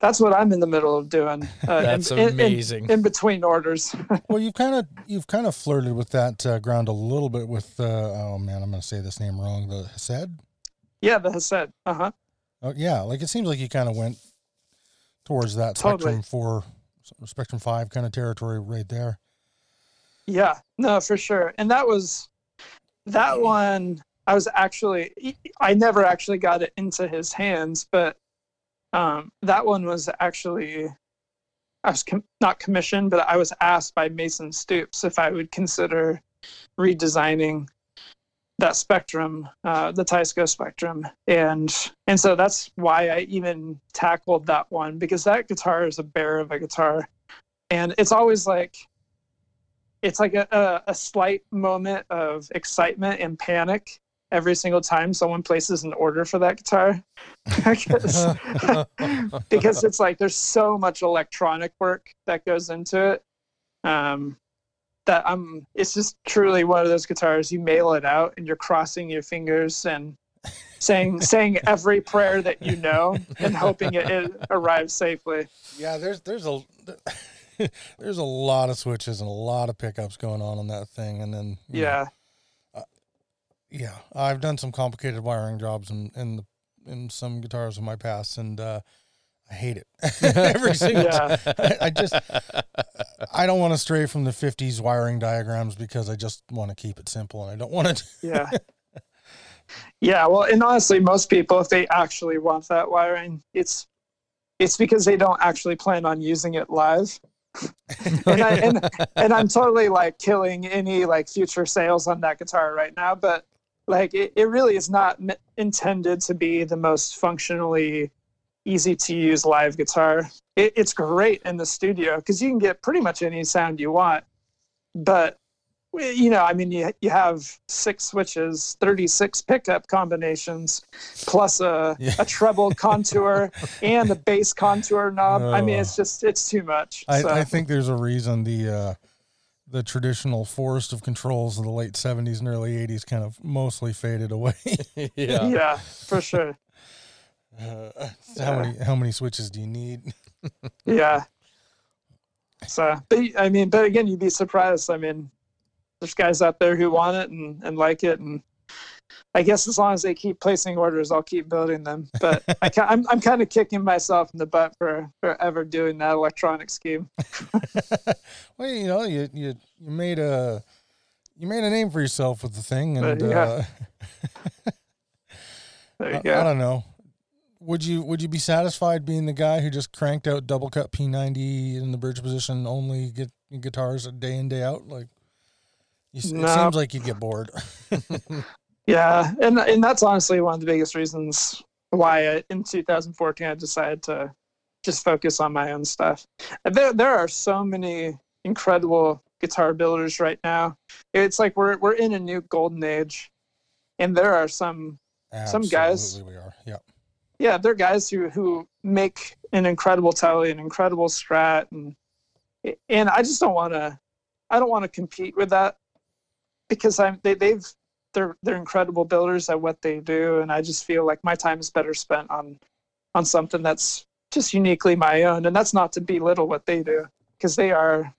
that's what I'm in the middle of doing. Uh, That's in, in- in- amazing. In, between orders. Well, you've kind of you've kind of flirted with that uh, ground a little bit with uh, oh man, I'm going to say this name wrong. The Hesed. yeah, the Hassett. Uh huh. Oh yeah, like it seems like you kind of went towards that Totally. Spectrum Four, Spectrum Five kind of territory right there. Yeah, no, for sure. And that was that one. I was actually, I never actually got it into his hands, but um, that one was actually, I was com- not commissioned, but I was asked by Mason Stoops if I would consider redesigning that spectrum, uh, the Teisco spectrum, and and so that's why I even tackled that one because that guitar is a bear of a guitar, and it's always like it's like a, a, a slight moment of excitement and panic every single time someone places an order for that guitar because, because it's like there's so much electronic work that goes into it um, that i'm it's just truly one of those guitars you mail it out and you're crossing your fingers and saying saying every prayer that you know and hoping it, it arrives safely. Yeah, there's there's a there's a lot of switches and a lot of pickups going on on that thing, and then you know, yeah. yeah, I've done some complicated wiring jobs in in the in some guitars in my past, and uh, I hate it every single Yeah. time. I, I just I don't want to stray from the '50s wiring diagrams because I just want to keep it simple, and I don't want to. yeah yeah well and honestly most people if they actually want that wiring it's it's because they don't actually plan on using it live and, I, and and i'm totally like killing any like future sales on that guitar right now but like it, it really is not intended to be the most functionally easy to use live guitar it, it's great in the studio because you can get pretty much any sound you want but you know, I mean, you you have six switches, thirty six pickup combinations, plus a Yeah. a treble contour and a bass contour knob. I mean, Oh. it's just it's too much. I, so, I think there's a reason the uh, the traditional forest of controls of the late '70s and early '80s kind of mostly faded away. yeah. yeah, for sure. Uh, how many how many switches do you need? Yeah. So, but I mean, but again, you'd be surprised. I mean, there's guys out there who want it and, and like it and I guess as long as they keep placing orders, I'll keep building them. But I ca- I'm I'm kind of kicking myself in the butt for, for ever doing that electronic scheme. well, you know, you you you made a you made a name for yourself with the thing, and But, yeah. uh, There you I, go. I don't know. Would you would you be satisfied being the guy who just cranked out double cut P90 in the bridge position only get guitars day in day out? Like, you, No. it seems like you'd get bored. Yeah, and and that's honestly one of the biggest reasons why I, in 2014 I decided to just focus on my own stuff. There there are so many incredible guitar builders right now. It's like we're we're in a new golden age, and there are some Some guys- Absolutely we are. Yeah. yeah there are guys who who make an incredible telly, an incredible strat, and and I just don't want to I don't want to compete with that because I'm they they've they're they're incredible builders at what they do, and I just feel like my time is better spent on on something that's just uniquely my own, and that's not to belittle what they do because they are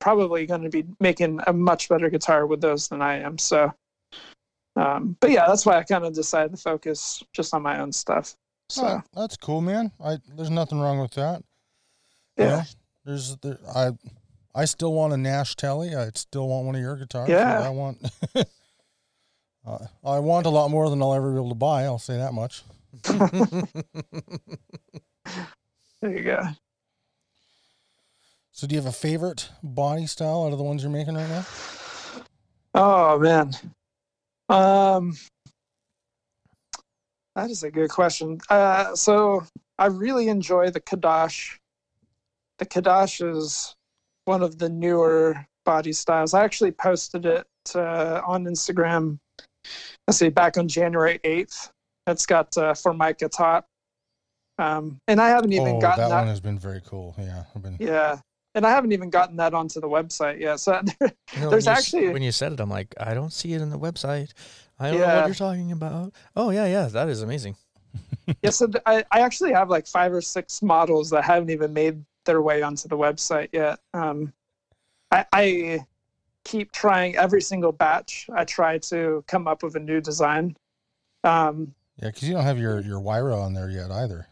probably going to be making a much better guitar with those than I am. So, um, but yeah, that's why I kind of decided to focus just on my own stuff. So Oh, that's cool, man. I there's nothing wrong with that. you yeah, know? There's there, I I still want a Nash Telly. I still want one of your guitars. Yeah. I want uh, I want a lot more than I'll ever be able to buy. I'll say that much. there you go. So, do you have a favorite body style out of the ones you're making right now? Oh man. Um that is a good question. Uh so I really enjoy the Kadash. The Kadash is one of the newer body styles. I actually posted it uh, on Instagram. Let's see, back on January 8th. That's got uh, Formica top. Um, and I haven't even oh, gotten that, that. one has been very cool. Yeah, been. yeah. And I haven't even gotten that onto the website yet. So You know, There's when you actually- when you said it, I'm like, I don't see it in the website. I don't know what you're talking about. Oh yeah, yeah, that is amazing. yeah, so th- I, I actually have like five or six models that haven't even made their way onto the website yet. Um, I, I keep trying every single batch. I try to come up with a new design. Um, Yeah, because you don't have your your Wyra on there yet either.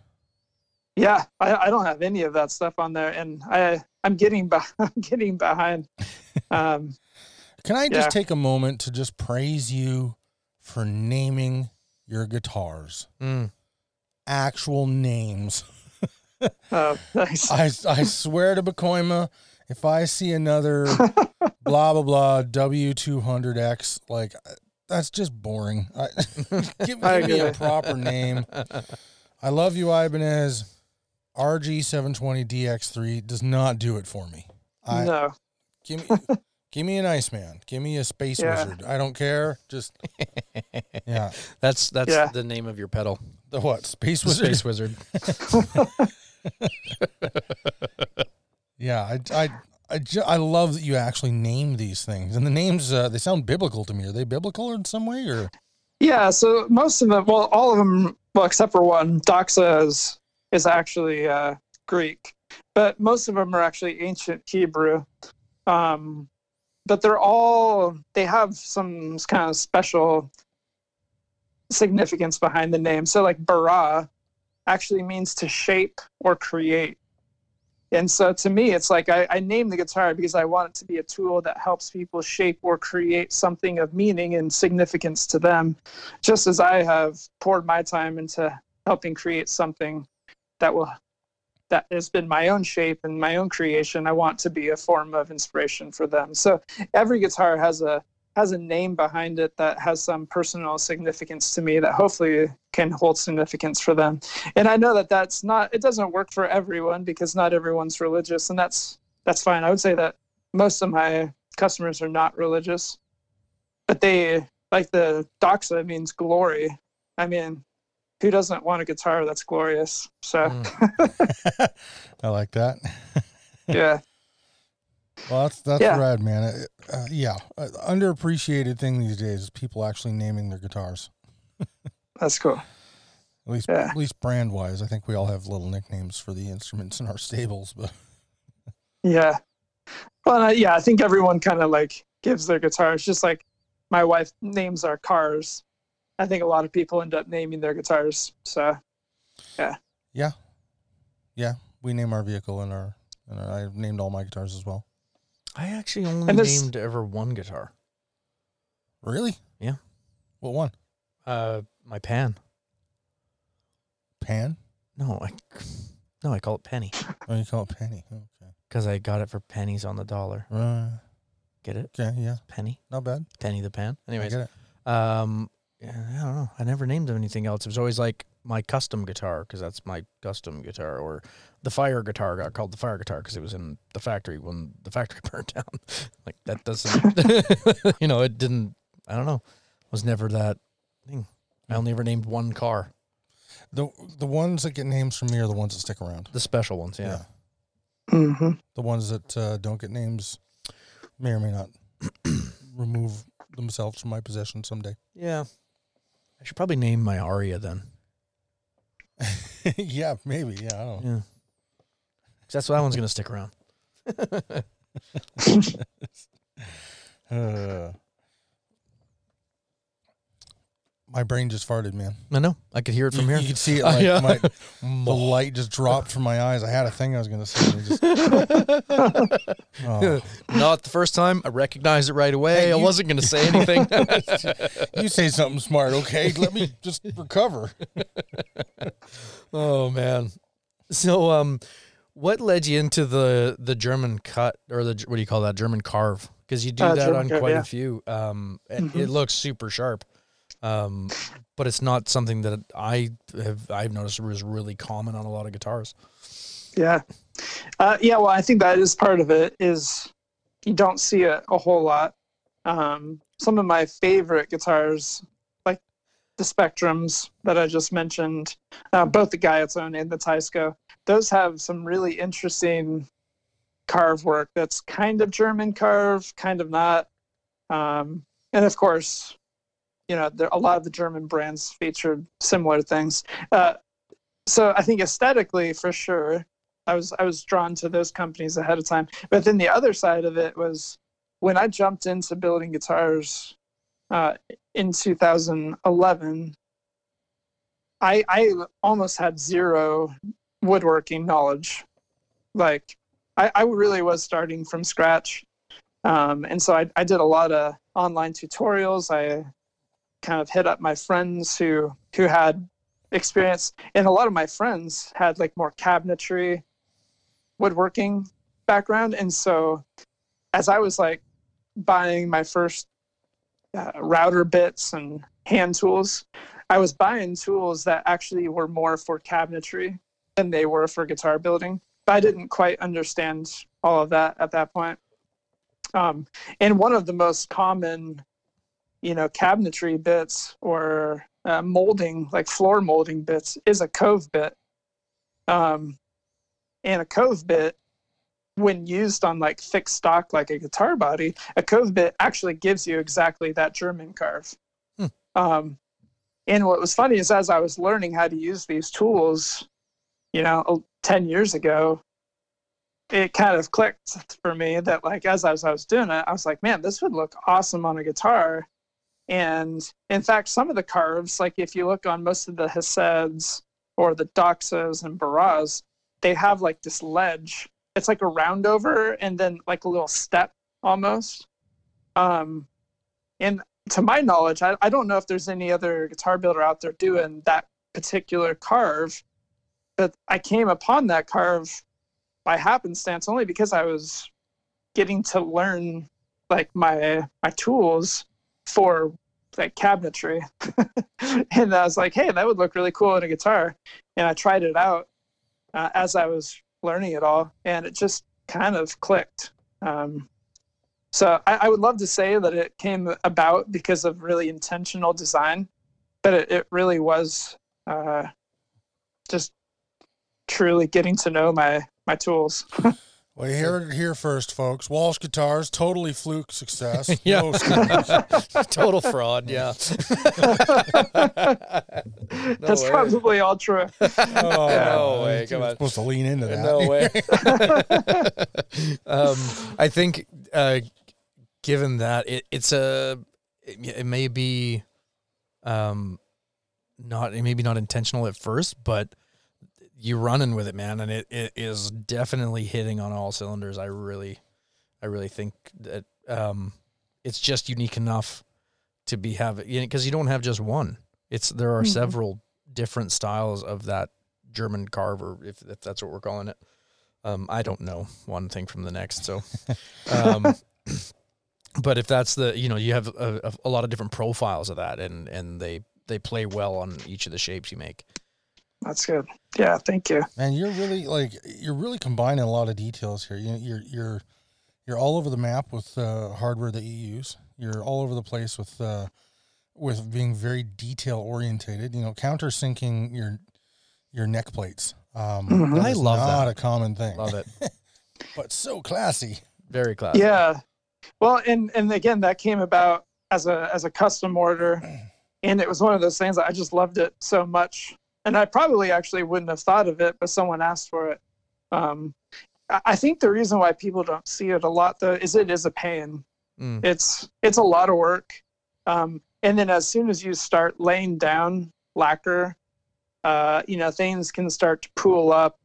yeah, I, I don't have any of that stuff on there, and I I'm getting be- I'm getting behind. Um, Can I just Yeah. take a moment to just praise you for naming your guitars? Mm. Actual names. uh, nice. I, I swear to Bacoima, if I see another blah blah blah W two hundred X, like uh, that's just boring. I, give, I give me a proper name. I love you, Ibanez. RG seven twenty DX three does not do it for me. I no, give me give me an Iceman. Give me a Space Yeah. Wizard. I don't care. Just yeah. That's that's Yeah. the name of your pedal, The what? Space Wizard. Space Wizard. Yeah, I, I, I, ju- I love that you actually name these things, and the names uh, they sound biblical to me. Are they biblical in some way, or Yeah, so most of them, well, all of them, well, except for one, Doxa is is actually uh, Greek, but most of them are actually ancient Hebrew. Um, but they're all they have some kind of special significance behind the name. So, like bara actually means to shape or create. And so to me, it's like I, I named the guitar because I want it to be a tool that helps people shape or create something of meaning and significance to them, just as I have poured my time into helping create something that will that has been my own shape and my own creation. I want to be a form of inspiration for them. So every guitar has a has a name behind it that has some personal significance to me that hopefully can hold significance for them. And i know that that's not it doesn't work for everyone because not everyone's religious and that's that's fine. I would say that most of my customers are not religious but they like the doxa means glory. I mean who doesn't want a guitar that's glorious? So. Mm. I like that. yeah Well, that's that's Yeah. rad, man. Uh, uh, yeah, uh, underappreciated thing these days is people actually naming their guitars. that's cool At least, Yeah. at least brand wise, I think we all have little nicknames for the instruments in our stables. But yeah well uh, yeah i think everyone kind of like gives their guitars. Just like my wife names our cars. I think a lot of people end up naming their guitars. So Yeah, yeah, yeah. we name our vehicle and our and I've named all my guitars as well. I actually only And there's- named ever one guitar. Really? Yeah. What one? Uh, my pan. Pan? No, I no, I call it penny Oh, you call it penny. Okay. because I got it for pennies on the dollar. Uh, Get it? okay. Yeah. Penny, Not bad. penny the pan. I Anyways, get it. um, yeah, I don't know. I never named anything else. It was always like my custom guitar because that's my custom guitar, or the fire guitar got called the fire guitar because it was in the factory when the factory burned down. like that doesn't, you know, it didn't. I don't know. Was never that thing. I only ever named one car. The the ones that get names from me are the ones that stick around. The special ones, yeah. hmm The ones that uh, don't get names may or may not remove themselves from my possession someday. Yeah. I should probably name my Aria then. yeah, maybe. Yeah, I don't know. Yeah. That's that one's gonna stick around. Uh, my brain just farted, man. I know. I could hear it from you, here. You could see it. Like yeah. my, the light just dropped from my eyes. I had a thing I was going to say. and it just- oh. Not the first time. I recognized it right away. Hey, I you- wasn't gonna say anything. You say something smart, okay? Let me just recover. oh man. So um what led you into the the German cut or the what do you call that German carve? Because you do Uh, that German on carve, quite yeah. a few. Um, and Mhm. it looks super sharp. Um, but it's not something that I have I've noticed was really common on a lot of guitars. Yeah. Uh, yeah, well, I think that is part of it is you don't see it a whole lot. Um, some of my favorite guitars, like the Spectrums that I just mentioned, uh, both the Guyatone and the Teisco, those have some really interesting carve work that's kind of German carve, kind of not. Um, and of course, you know, there, a lot of the German brands featured similar things. Uh, so I think aesthetically, for sure, I was I was drawn to those companies ahead of time. But then the other side of it was when I jumped into building guitars uh, in 2011. I I almost had zero woodworking knowledge. Like I, I really was starting from scratch, um, and so I, I did a lot of online tutorials. I kind of hit up my friends who who had experience and a lot of my friends had like more cabinetry woodworking background and so as i was like buying my first uh, router bits and hand tools i was buying tools that actually were more for cabinetry than they were for guitar building but i didn't quite understand all of that at that point. Um, and one of the most common you know cabinetry bits or uh, molding like floor molding bits is a cove bit. Um, and a cove bit when used on like thick stock like a guitar body a cove bit actually gives you exactly that german carve Hmm. um, and what was funny is as i was learning how to use these tools you know 10 years ago it kind of clicked for me that like as I was, I was doing it i was like man this would look awesome on a guitar and in fact, some of the carves, like if you look on most of the Heseds or the Doxas and Baras, they have like this ledge. It's like a roundover and then like a little step almost. Um, and to my knowledge, I, I don't know if there's any other guitar builder out there doing that particular carve, but I came upon that carve by happenstance only because I was getting to learn like my my tools for like cabinetry. And i was like hey that would look really cool in a guitar. And i tried it out uh, as i was learning it all and it just kind of clicked. Um, so I, I would love to say that it came about because of really intentional design but it, it really was uh, just truly getting to know my my tools Well, you heard it here first, folks. Walsh Guitars, totally fluke success. Yeah. No. Total fraud, yeah. that's way. probably all true Oh, No way, come on. Supposed to lean into that. No way. um, I think uh, given that it, it's a it, it may be um not it may be not intentional at first but you're running with it man and it, it is definitely hitting on all cylinders. I really i really think that um it's just unique enough to be having because you don't have just one. It's there are Mhm. several different styles of that german carver if, if that's what we're calling it. Um i don't know one thing from the next so um but if that's the you know you have a, a, a lot of different profiles of that and and they they play well on each of the shapes you make That's good. Yeah, thank you. And you're really like you're really combining a lot of details here. You, you're you're you're all over the map with uh, hardware that you use. You're all over the place with uh, with being very detail orientated. You know, countersinking your your neck plates. Um, Mhm. that I love not that. a common thing, love it but so classy. very classy. Yeah. Well, and and again, that came about as a as a custom order, and it was one of those things that I just loved it so much, and I probably actually wouldn't have thought of it, but someone asked for it. Um, I think the reason why people don't see it a lot though is it is a pain. Mm. It's it's a lot of work, um, and then as soon as you start laying down lacquer, uh, you know things can start to pool up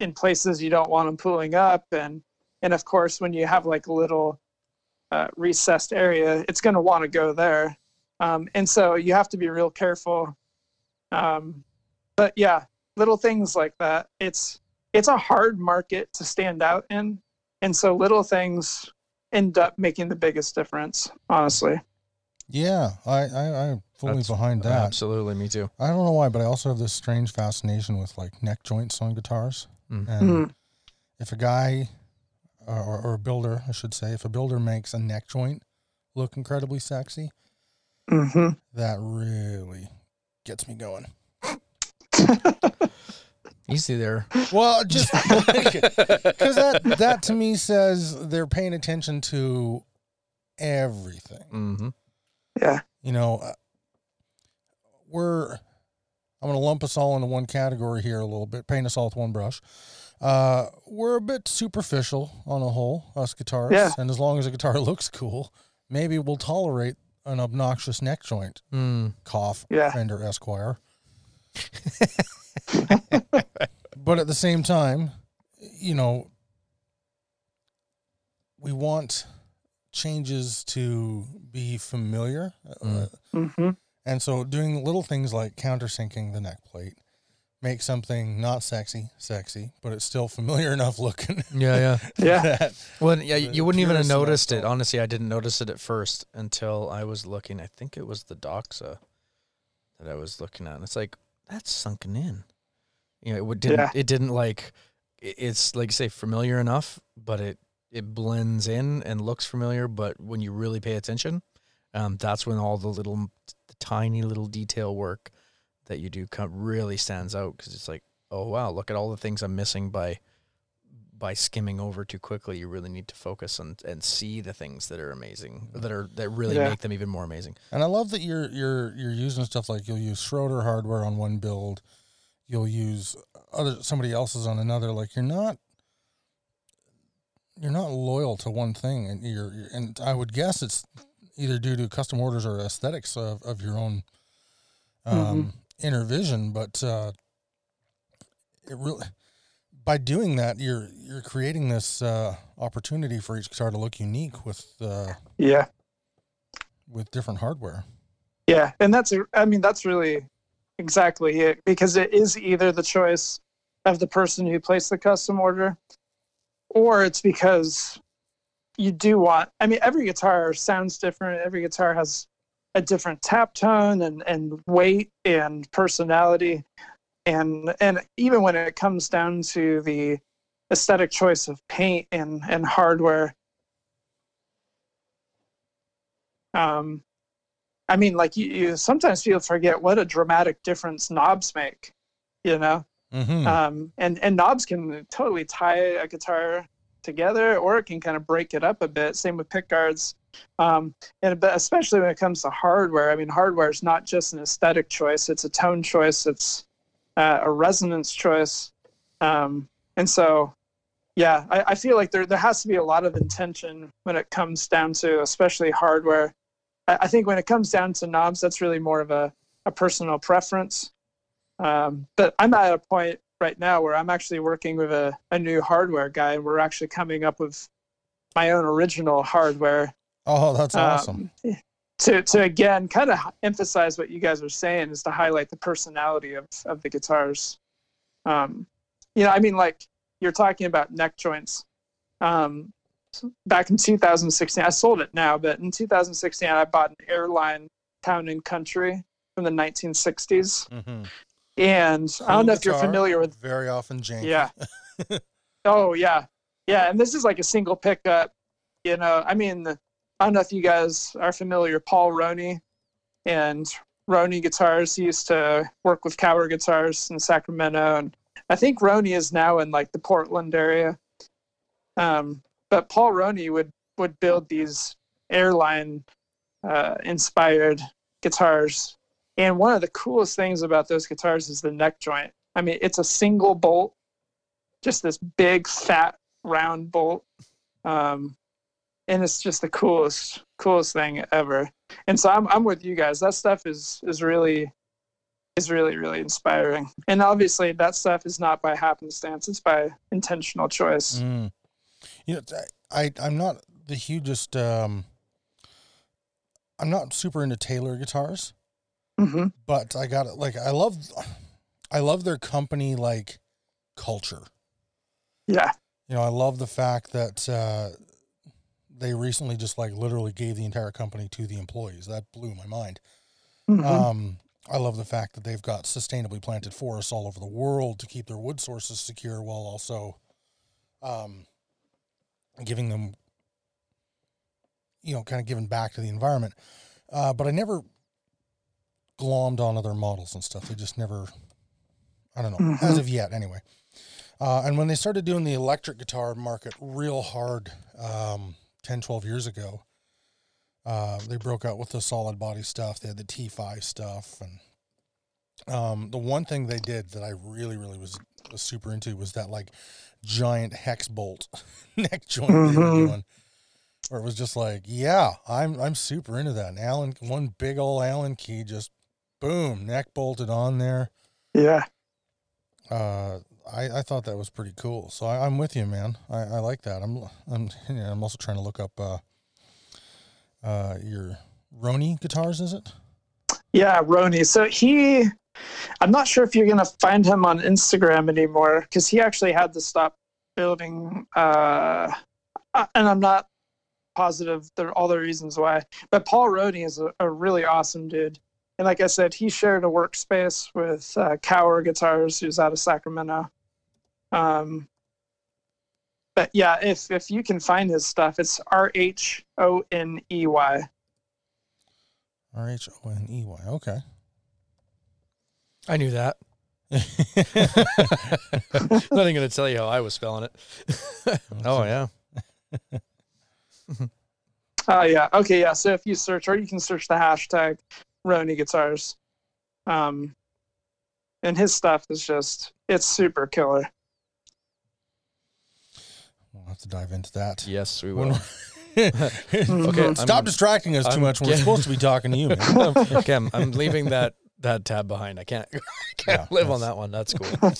in places you don't want them pooling up, and and of course when you have like a little uh, recessed area, it's going to want to go there, um, and so you have to be real careful. Um, but yeah, little things like that. It's it's a hard market to stand out in, and so little things end up making the biggest difference. Honestly, Yeah, I I I'm fully That's- behind that. absolutely me too I don't know why, but I also have this strange fascination with like neck joints on guitars. Mm. And Mhm. if a guy uh, or, or a builder, I should say, if a builder makes a neck joint look incredibly sexy, hmm that really gets me going. Easy there Well, just because that that to me says they're paying attention to everything. mm-hmm. yeah, You know, uh, we're I'm going to lump us all into one category here a little bit, paint us all with one brush. Uh, we're a bit superficial on a whole, us guitarists, Yeah. and as long as a guitar looks cool, maybe we'll tolerate an obnoxious neck joint. mm. Cough, Yeah. Fender Esquire. But at the same time, you know, we want changes to be familiar. Uh, Mm. hmm and so doing little things like countersinking the neck plate make something not sexy sexy, but it's still familiar enough looking. yeah yeah yeah, well yeah you wouldn't even have noticed it that. honestly i didn't notice it at first until i was looking i think it was the doxa that i was looking at and it's like that's sunken in you know it didn't Yeah. it didn't like it's like you say familiar enough but it it blends in and looks familiar but when you really pay attention um, that's when all the little the tiny little detail work that you do come really stands out because it's like oh wow look at all the things i'm missing by by skimming over too quickly you really need to focus and and see the things that are amazing that are that really Yeah. make them even more amazing And I love that you're you're you're using stuff like you'll use Schroeder hardware on one build, you'll use other somebody else's on another. Like you're not you're not loyal to one thing, and you're you're- and I would guess it's either due to custom orders or aesthetics of, of your own um, inner vision. But uh, it really by doing that, you're you're creating this uh, opportunity for each guitar to look unique with uh, yeah, with different hardware. yeah, and that's I mean that's really exactly it because it is either the choice of the person who placed the custom order, or it's because you do want. I mean, every guitar sounds different. Every guitar has a different tap tone and and weight and personality, and and even when it comes down to the aesthetic choice of paint and and hardware um i mean like you, you sometimes people forget what a dramatic difference knobs make you know? Mm-hmm. um and and knobs can totally tie a guitar together or it can kind of break it up a bit. Same with pick guards. Um and but especially when it comes to hardware i mean hardware is not just an aesthetic choice it's a tone choice it's uh, a resonance choice um and so yeah, I, I feel like there there has to be a lot of intention when it comes down to especially hardware. I, I think when it comes down to knobs, that's really more of a, a personal preference. Um, but I'm at a point right now where I'm actually working with a, a new hardware guy, and we're actually coming up with my own original hardware Oh, that's awesome. um, to to again kind of emphasize what you guys are saying is to highlight the personality of of the guitars. Um, you know, I mean, like you're talking about neck joints. Um, back in 2016, I sold it now, but in 2016, I bought an airline Town and Country from the 1960s, Mhm. and I don't know if you're familiar with very often janky. yeah. oh yeah, yeah, and this is like a single pickup. You know, I mean, I don't know if you guys are familiar. Paul Rhoney and Rhoney Guitars. He used to work with Kauer Guitars in Sacramento, and I think Rhoney is now in like the Portland area. Um, but Paul Rhoney would would build these airline uh, inspired guitars, and one of the coolest things about those guitars is the neck joint. I mean, it's a single bolt, just this big fat round bolt. Um, and it's just the coolest, coolest thing ever. And so I'm, I'm with you guys. That stuff is, is really, is really, really inspiring. And obviously that stuff is not by happenstance. It's by intentional choice. Mm. You know, I I'm not the hugest. Um, I'm not super into Taylor guitars, hmm but I got it. Like I love, I love their company like culture. Yeah. You know, I love the fact that uh, they recently just like literally gave the entire company to the employees. That blew my mind. Mhm. Um, I love the fact that they've got sustainably planted forests all over the world to keep their wood sources secure while also um, giving them, you know, kind of giving back to the environment. Uh, but I never glommed on other models and stuff. They just never, I don't know, as Mhm. of yet, anyway. Uh, and when they started doing the electric guitar market real hard um, 10, 12 years ago, uh, they broke out with the solid body stuff. They had the T5 stuff. And um, the one thing they did that I really, really was, was super into was that like giant hex bolt neck joint they were Mhm. doing. Where it was just like, yeah, I'm I'm super into that. And Allen, one big old Allen key, just boom, neck bolted on there Yeah. uh, I, I thought that was pretty cool. So I, I'm with you, man. I, I like that. I'm I'm know, I'm also trying to look up uh, uh, your Rhoney guitars. Is it? Yeah. Rhoney. So he, I'm not sure if you're to find him on Instagram anymore because he actually had to stop building. Uh, uh, and I'm not positive there are all the reasons why. But Paul Rhoney is a, a really awesome dude. And like I said, he shared a workspace with uh, Kauer Guitars, who's out of Sacramento. Um, but yeah, if if you can find his stuff, it's R H O N E Y. R H O N E Y. Okay. I knew that. Not even going to tell you how I was spelling it. oh yeah. Oh yeah. Okay, yeah. So if you search or you can search the hashtag Rhoney Guitars. Um and his stuff is just it's super killer. We'll have to dive into that. Yes, we will. Okay, Stop I'm- distracting us too I'm much we're get- supposed to be talking to you, man. okay, I'm, I'm leaving that that tab behind. I can't, I can't Yeah, live on that one. That's cool.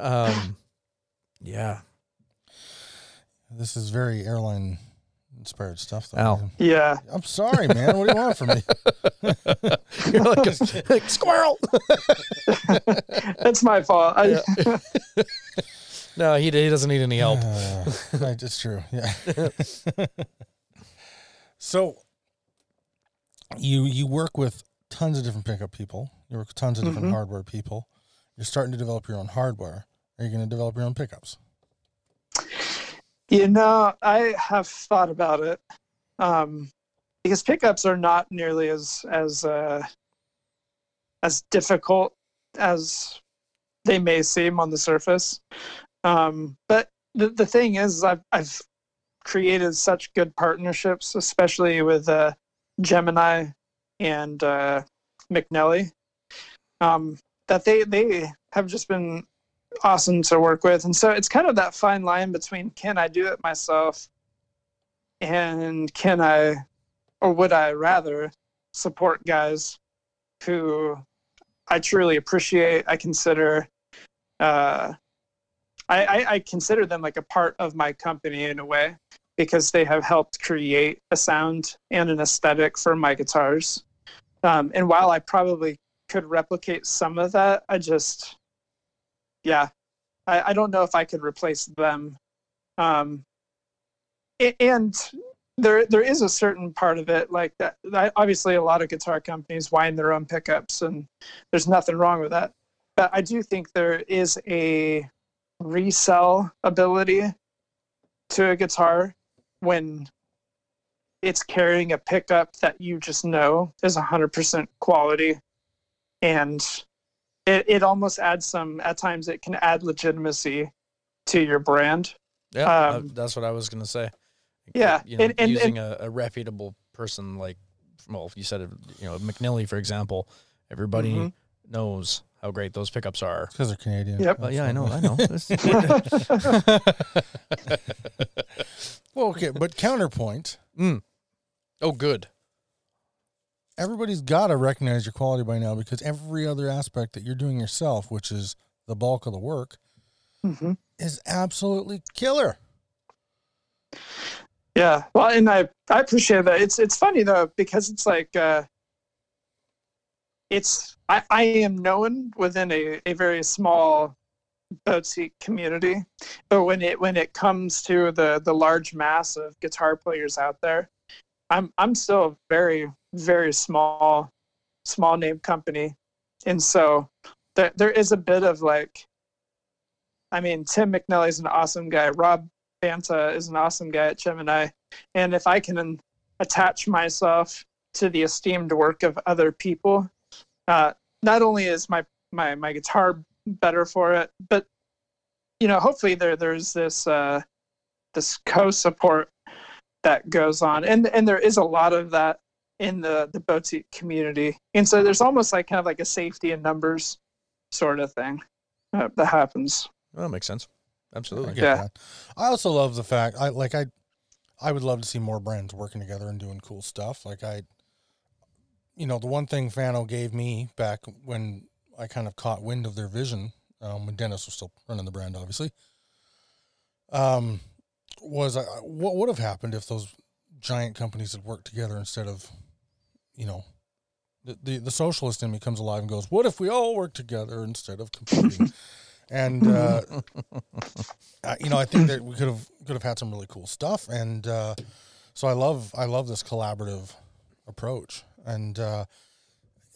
um, yeah. This is very airline inspired stuff, though. Al. Yeah. I'm sorry, man. What do you want from me? You're like a like, squirrel. That's my fault. I, Yeah. no, he, he doesn't need any help. Uh, it's true. Yeah. so you you work with tons of different pickup people. You work with tons of different Mhm. hardware people. You're starting to develop your own hardware. Are you going to develop your own pickups? You know, I have thought about it. Um because pickups are not nearly as as uh as difficult as they may seem on the surface. Um but the the thing is I've I've created such good partnerships, especially with uh Gemini and uh McNelly. Um that they they have just been awesome to work with. And so it's kind of that fine line between can I do it myself and can I or would I rather support guys who I truly appreciate. I consider uh, I, I, I consider them like a part of my company in a way because they have helped create a sound and an aesthetic for my guitars. Um, and while I probably could replicate some of that, I just, yeah, I, I don't know if I could replace them. Um, and there, there is a certain part of it like that. Obviously, a lot of guitar companies wind their own pickups, and there's nothing wrong with that. But I do think there is a resell ability to a guitar when it's carrying a pickup that you just know is 100% quality and it, it almost adds some at times it can add legitimacy to your brand yeah um, that's what i was going to say yeah you know, and, and, using and, a, a, reputable person like well you said you know McNelly for example everybody mm-hmm. knows how great those pickups are. Because they're Canadian. Yep. Well, yeah, I know. I know. well, okay, but counterpoint. Mm. Oh, good. Everybody's got to recognize your quality by now because every other aspect that you're doing yourself, which is the bulk of the work, mm-hmm. is absolutely killer. Yeah, well, and I I appreciate that. It's it's funny though because it's like uh, it's I, I am known within a, a very small boutique community but when it when it comes to the the large mass of guitar players out there i'm i'm still very very small small name company. And so there, there is a bit of like i mean tim mcnelly is an awesome guy. Rob banta is an awesome guy at gemini. And if i can attach myself to the esteemed work of other people uh, not only is my my my guitar better for it, but you know, hopefully there there's this uh, this co-support that goes on, and and there is a lot of that in the the boutique community, and so there's almost like kind of like a safety in numbers sort of thing uh, that happens. Well, that makes sense. Absolutely. I yeah. That. I also love the fact I like I I would love to see more brands working together and doing cool stuff. Like I you know, the one thing Fano gave me back when I kind of caught wind of their vision, um, when Dennis was still running the brand, obviously, um, was uh, what would have happened if those giant companies had worked together instead of, you know, the, the, the socialist in me comes alive and goes, what if we all work together instead of competing? and uh, you know, I think that we could have could have had some really cool stuff, and uh, so I love I love this collaborative approach and uh,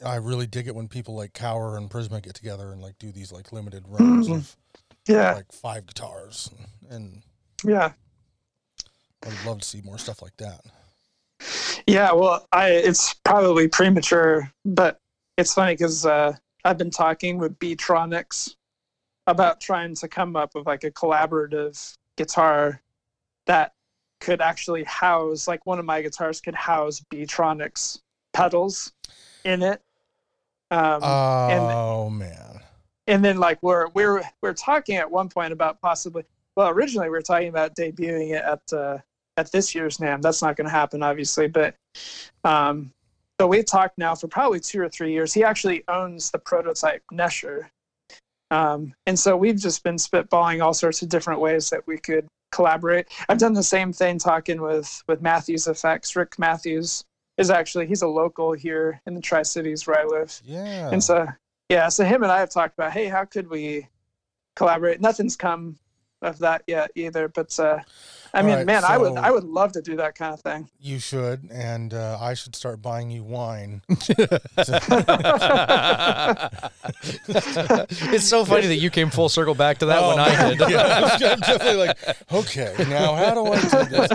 I really dig it when people like Kauer and Prisma get together and like do these like limited runs mm-hmm. of yeah like five guitars and, and yeah. I'd love to see more stuff like that. Yeah, well, I it's probably premature, but it's funny because uh, I've been talking with Beetronics about trying to come up with like a collaborative guitar that could actually house like one of my guitars could house Beetronics pedals in it. Um, oh and, man! And then like we're we're we're talking at one point about possibly. Well, originally we were talking about debuting it at uh, at this year's NAMM. That's not going to happen, obviously. But um, but we've talked now for probably two or three years. He actually owns the prototype Nesher, um, and so we've just been spitballing all sorts of different ways that we could collaborate. I've done the same thing talking with with Matthews Effects, Rick Matthews, is actually he's a local here in the Tri Cities where I live. Yeah. And so yeah, so him and I have talked about, hey, how could we collaborate? Nothing's come of that yet either, but uh, I All mean, right, man, so I would I would love to do that kind of thing. You should, and uh, I should start buying you wine. it's so funny that you came full circle back to that oh, when I did. yeah, I'm definitely like, okay, now how do I do this?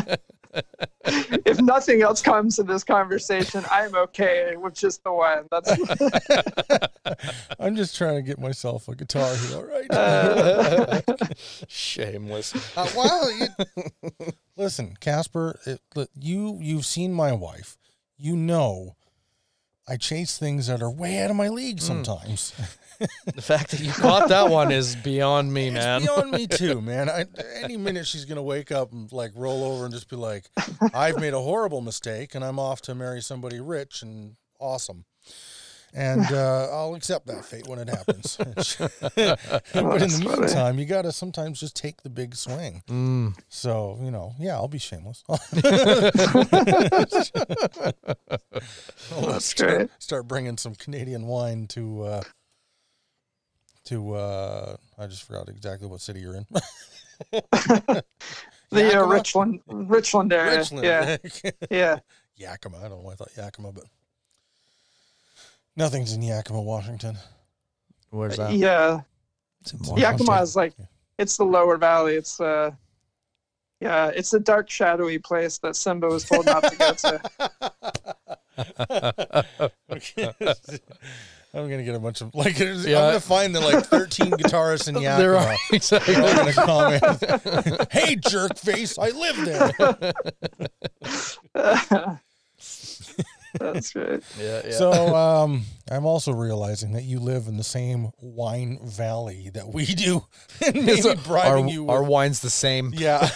If nothing else comes in this conversation, I'm okay with just the one. That's. I'm just trying to get myself a guitar here. All right. Uh, shameless. Uh, well, you, listen, Kasper. It, you you've seen my wife. You know, I chase things that are way out of my league Mm. Sometimes. The fact that you caught that one is beyond me, man. It's beyond me too, man. I, any minute she's gonna wake up and like roll over and just be like, "I've made a horrible mistake, and I'm off to marry somebody rich and awesome." And uh, I'll accept that fate when it happens. but in the meantime, you gotta sometimes just take the big swing. Mm. So you know, yeah, I'll be shameless. I'll That's start, great. start bringing some Canadian wine to uh, to uh, I just forgot exactly what city you're in. The uh, Richland, Richland area. Richland. Yeah, yeah. Yakima. I don't know why I thought Yakima, but nothing's in Yakima, Washington. Where's that? Yeah, It's in Yakima is like Yeah. it's the lower valley. It's uh, yeah, it's a dark, shadowy place that Simba was told not to go to. I'm gonna get a bunch of like. I'm gonna find the like 13 guitarists in Yakima. There are exactly. They're all gonna comment. hey, jerk face! I live there. That's great. Yeah, yeah. So um, I'm also realizing that you live in the same wine valley that we do, and maybe So bribing our, you. With, our wine's the same. yeah.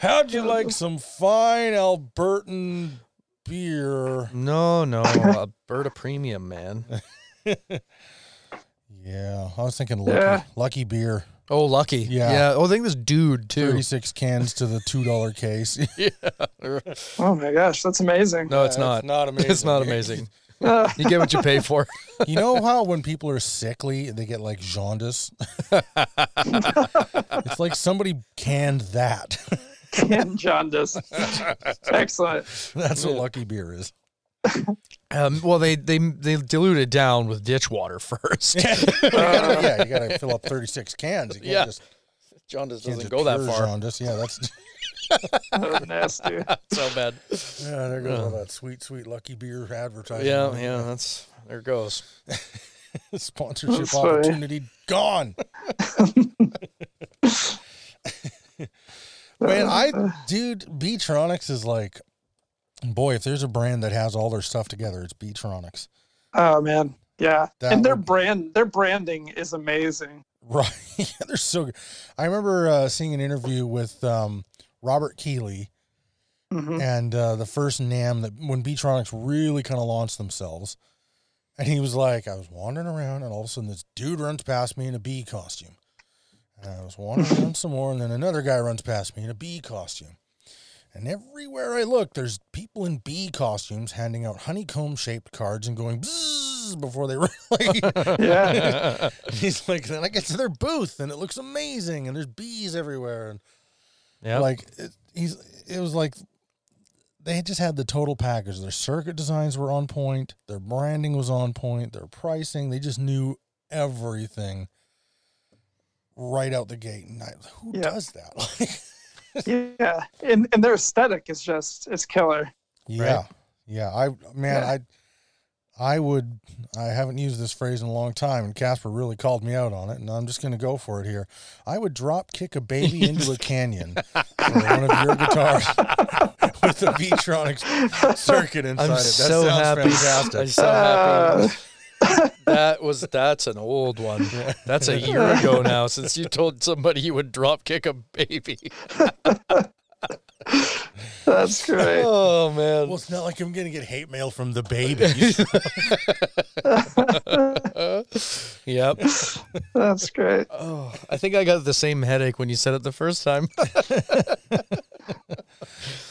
How'd you like some fine Albertan beer? No, no, a Alberta Premium, man. Yeah, I was thinking lucky, Yeah. lucky beer, Oh, lucky. Yeah. yeah. Oh, I think this dude too. 36 cans to the two dollar case. yeah. Oh my gosh, that's amazing. No, it's Yeah, not. It's not amazing. It's not amazing. Uh, You get what you pay for. You know how when people are sickly, they get like jaundice? it's like somebody canned that. Ken Jaundice. Excellent. That's what lucky beer is. Um, well, they they they dilute it down with ditch water first. You gotta- yeah, you got to fill up 36 cans. You can't Yeah. just, John just doesn't just go that pure far. Jaundice. Yeah, that's Oh, nasty. So bad. yeah. There goes all that sweet, sweet lucky beer advertising. Yeah, yeah. That's there goes. Sponsorship That's opportunity gone. Man, I dude, Beetronics is like, boy, if there's a brand that has all their stuff together, it's Beetronics. Oh man, yeah. That and their would- brand, their branding is amazing. Right. Yeah, they're so good. I remember uh, seeing an interview with um, Robert Keeley hmm and uh, the first NAMM that when Beatronics really kind of launched themselves. And he was like, I was wandering around, and all of a sudden, this dude runs past me in a bee costume. And I was wandering around some more, and then another guy runs past me in a bee costume. And everywhere I look, there's people in bee costumes handing out honeycomb shaped cards and going bzzz before they run. like, Yeah. He's like, then I get to their booth and it looks amazing and there's bees everywhere and Yeah. like it, he's it was like they had just had the total package. Their circuit designs were on point, their branding was on point, their pricing, they just knew everything right out the gate. And I, who Yeah. does that? yeah. And and their aesthetic is just it's killer. yeah, yeah. I man, Yeah. I I would I haven't used this phrase in a long time, and Kasper really called me out on it, and I'm just going to go for it here. I would drop kick a baby into a canyon for one of your guitars with the Beetronics circuit inside I'm it. That so sounds happy. fantastic. I'm so Uh, happy. That was that's an old one. That's a year ago now since you told somebody you would drop kick a baby. that's great. Oh man. well, it's not like I'm going to get hate mail from the babies. yep. That's great. Oh, I think I got the same headache when you said it the first time.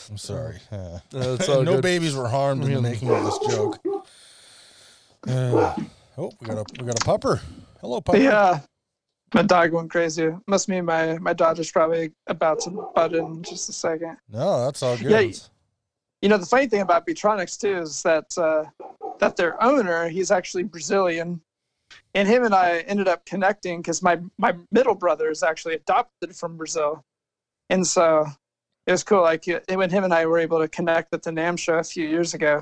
I'm sorry. Uh, That's no good. babies were harmed in the making of this joke. Uh, oh, we got a we got a pupper. Hello, pupper. Yeah. My dog went crazy. Must mean my my daughter's probably about to butt in just a second. No, that's all good. Yeah, You know, the funny thing about Beetronics too is that uh, that their owner, he's actually Brazilian, and him and I ended up connecting because my my middle brother is actually adopted from Brazil, and so it was cool. Like when him and I were able to connect at the NAMM show a few years ago,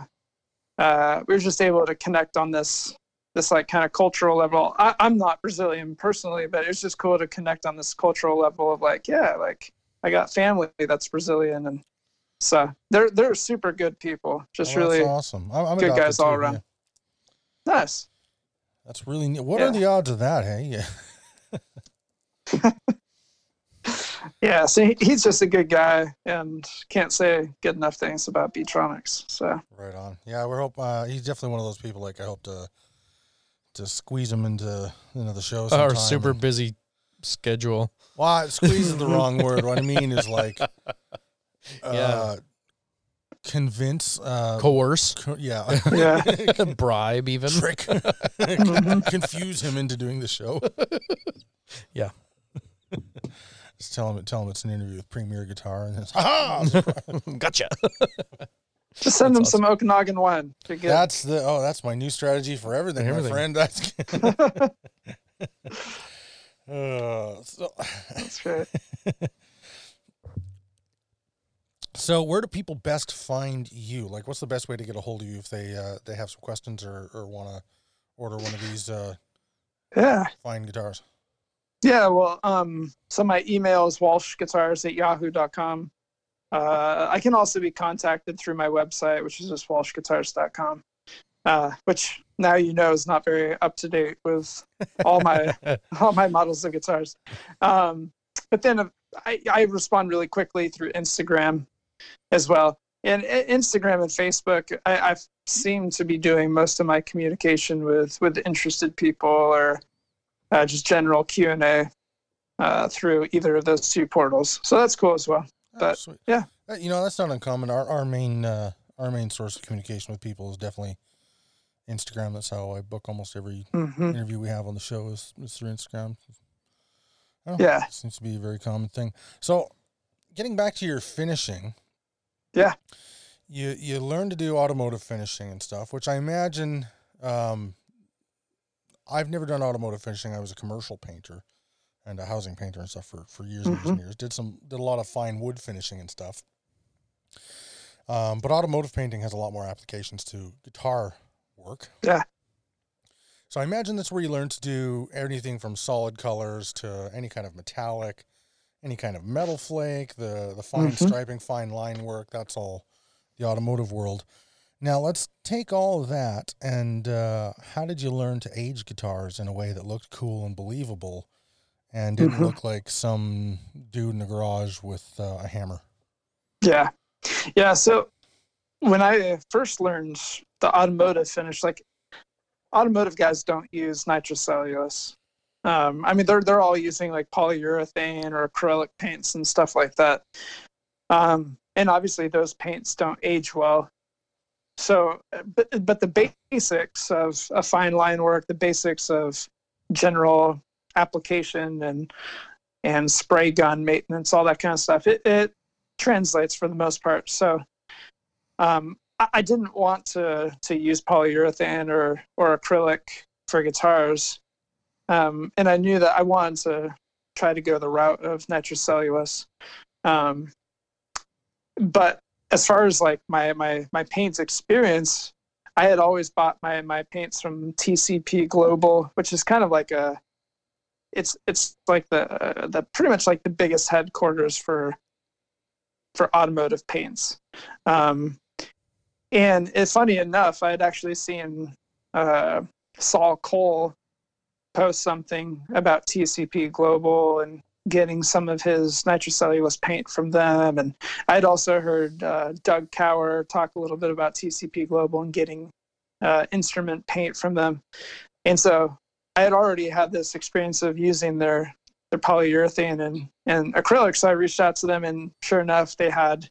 uh, we were just able to connect on this this like kind of cultural level. I, I'm not Brazilian personally, but it's just cool to connect on this cultural level of like, yeah, like I got family that's Brazilian and So they're they're super good people. Just Oh, really awesome. I'm, I'm good guys all too, around. yeah. nice. That's really neat. What Yeah. are the odds of that? Hey, yeah. Yeah, so he's just a good guy, and can't say good enough things about Beetronics. So Right on. Yeah, we're hope uh, he's definitely one of those people. Like I hope to to squeeze him into you know the show. Our super and- busy schedule. well, squeeze is the wrong word. What I mean is like, uh, Yeah. convince. Uh, Coerce, co- yeah, yeah, bribe, even. trick, confuse him into doing the show. Yeah. Just tell him, tell him it's an interview with Premier Guitar, and it's, ha gotcha. just send them That's some Okanagan wine. You're good. That's the oh, that's my new strategy for everything, Everything. my friend. That's uh, so. That's great. So, where do people best find you? Like, what's the best way to get a hold of you if they uh, they have some questions or, or want to order one of these uh, Yeah. fine guitars? Yeah, well, um, so my email is walshguitars at yahoo.com. Uh, I can also be contacted through my website, which is just walshguitars.com, uh, which now you know is not very up to date with all my all my models of guitars. Um, but then uh, I, I respond really quickly through Instagram as well. And Instagram and Facebook, I, I seem to be doing most of my communication with with interested people or uh, just general Q and A uh, through either of those two portals. So that's cool as well. Oh, But, sweet. yeah. Uh, you know that's not uncommon. Our our main uh, our main source of communication with people is definitely Instagram. That's how I book almost every hmm interview we have on the show is, is through Instagram. Know, Yeah. seems to be a very common thing. So, getting back to your finishing, Yeah. you you learn to do automotive finishing and stuff, which I imagine. Um, I've never done automotive finishing. I was a commercial painter and a housing painter and stuff for, for years and years and years. Did some did a lot of fine wood finishing and stuff. Um, but automotive painting has a lot more applications to guitar work. Yeah. So I imagine that's where you learn to do anything from solid colors to any kind of metallic, any kind of metal flake, the the fine Mhm. striping, fine line work. That's all the automotive world. Now let's take all of that and uh, how did you learn to age guitars in a way that looked cool and believable, and didn't Mhm. look like some dude in the garage with uh, a hammer? Yeah. Yeah. So when I first learned the automotive finish, like automotive guys don't use nitrocellulose. Um, I mean, they're they're all using like polyurethane or acrylic paints and stuff like that. Um, and obviously, those paints don't age well. So, but but the basics of, of fine line work, the basics of general application and and spray gun maintenance, all that kind of stuff, it, it translates for the most part. So um, I, I didn't want to to use polyurethane or or acrylic for guitars, um, and I knew that I wanted to try to go the route of nitrocellulose. Um, but as far as like my my my paints experience, I had always bought my my paints from TCP Global, which is kind of like a it's it's like the uh, the pretty much like the biggest headquarters for for automotive paints. Um, and it's funny enough, I had actually seen uh, Saul Koll post something about TCP Global and getting some of his nitrocellulose paint from them. And I'd also heard uh, Doug Kauer talk a little bit about TCP Global and getting uh, instrument paint from them. And so I had already had this experience of using their their polyurethane and, and acrylic. So I reached out to them, and sure enough, they had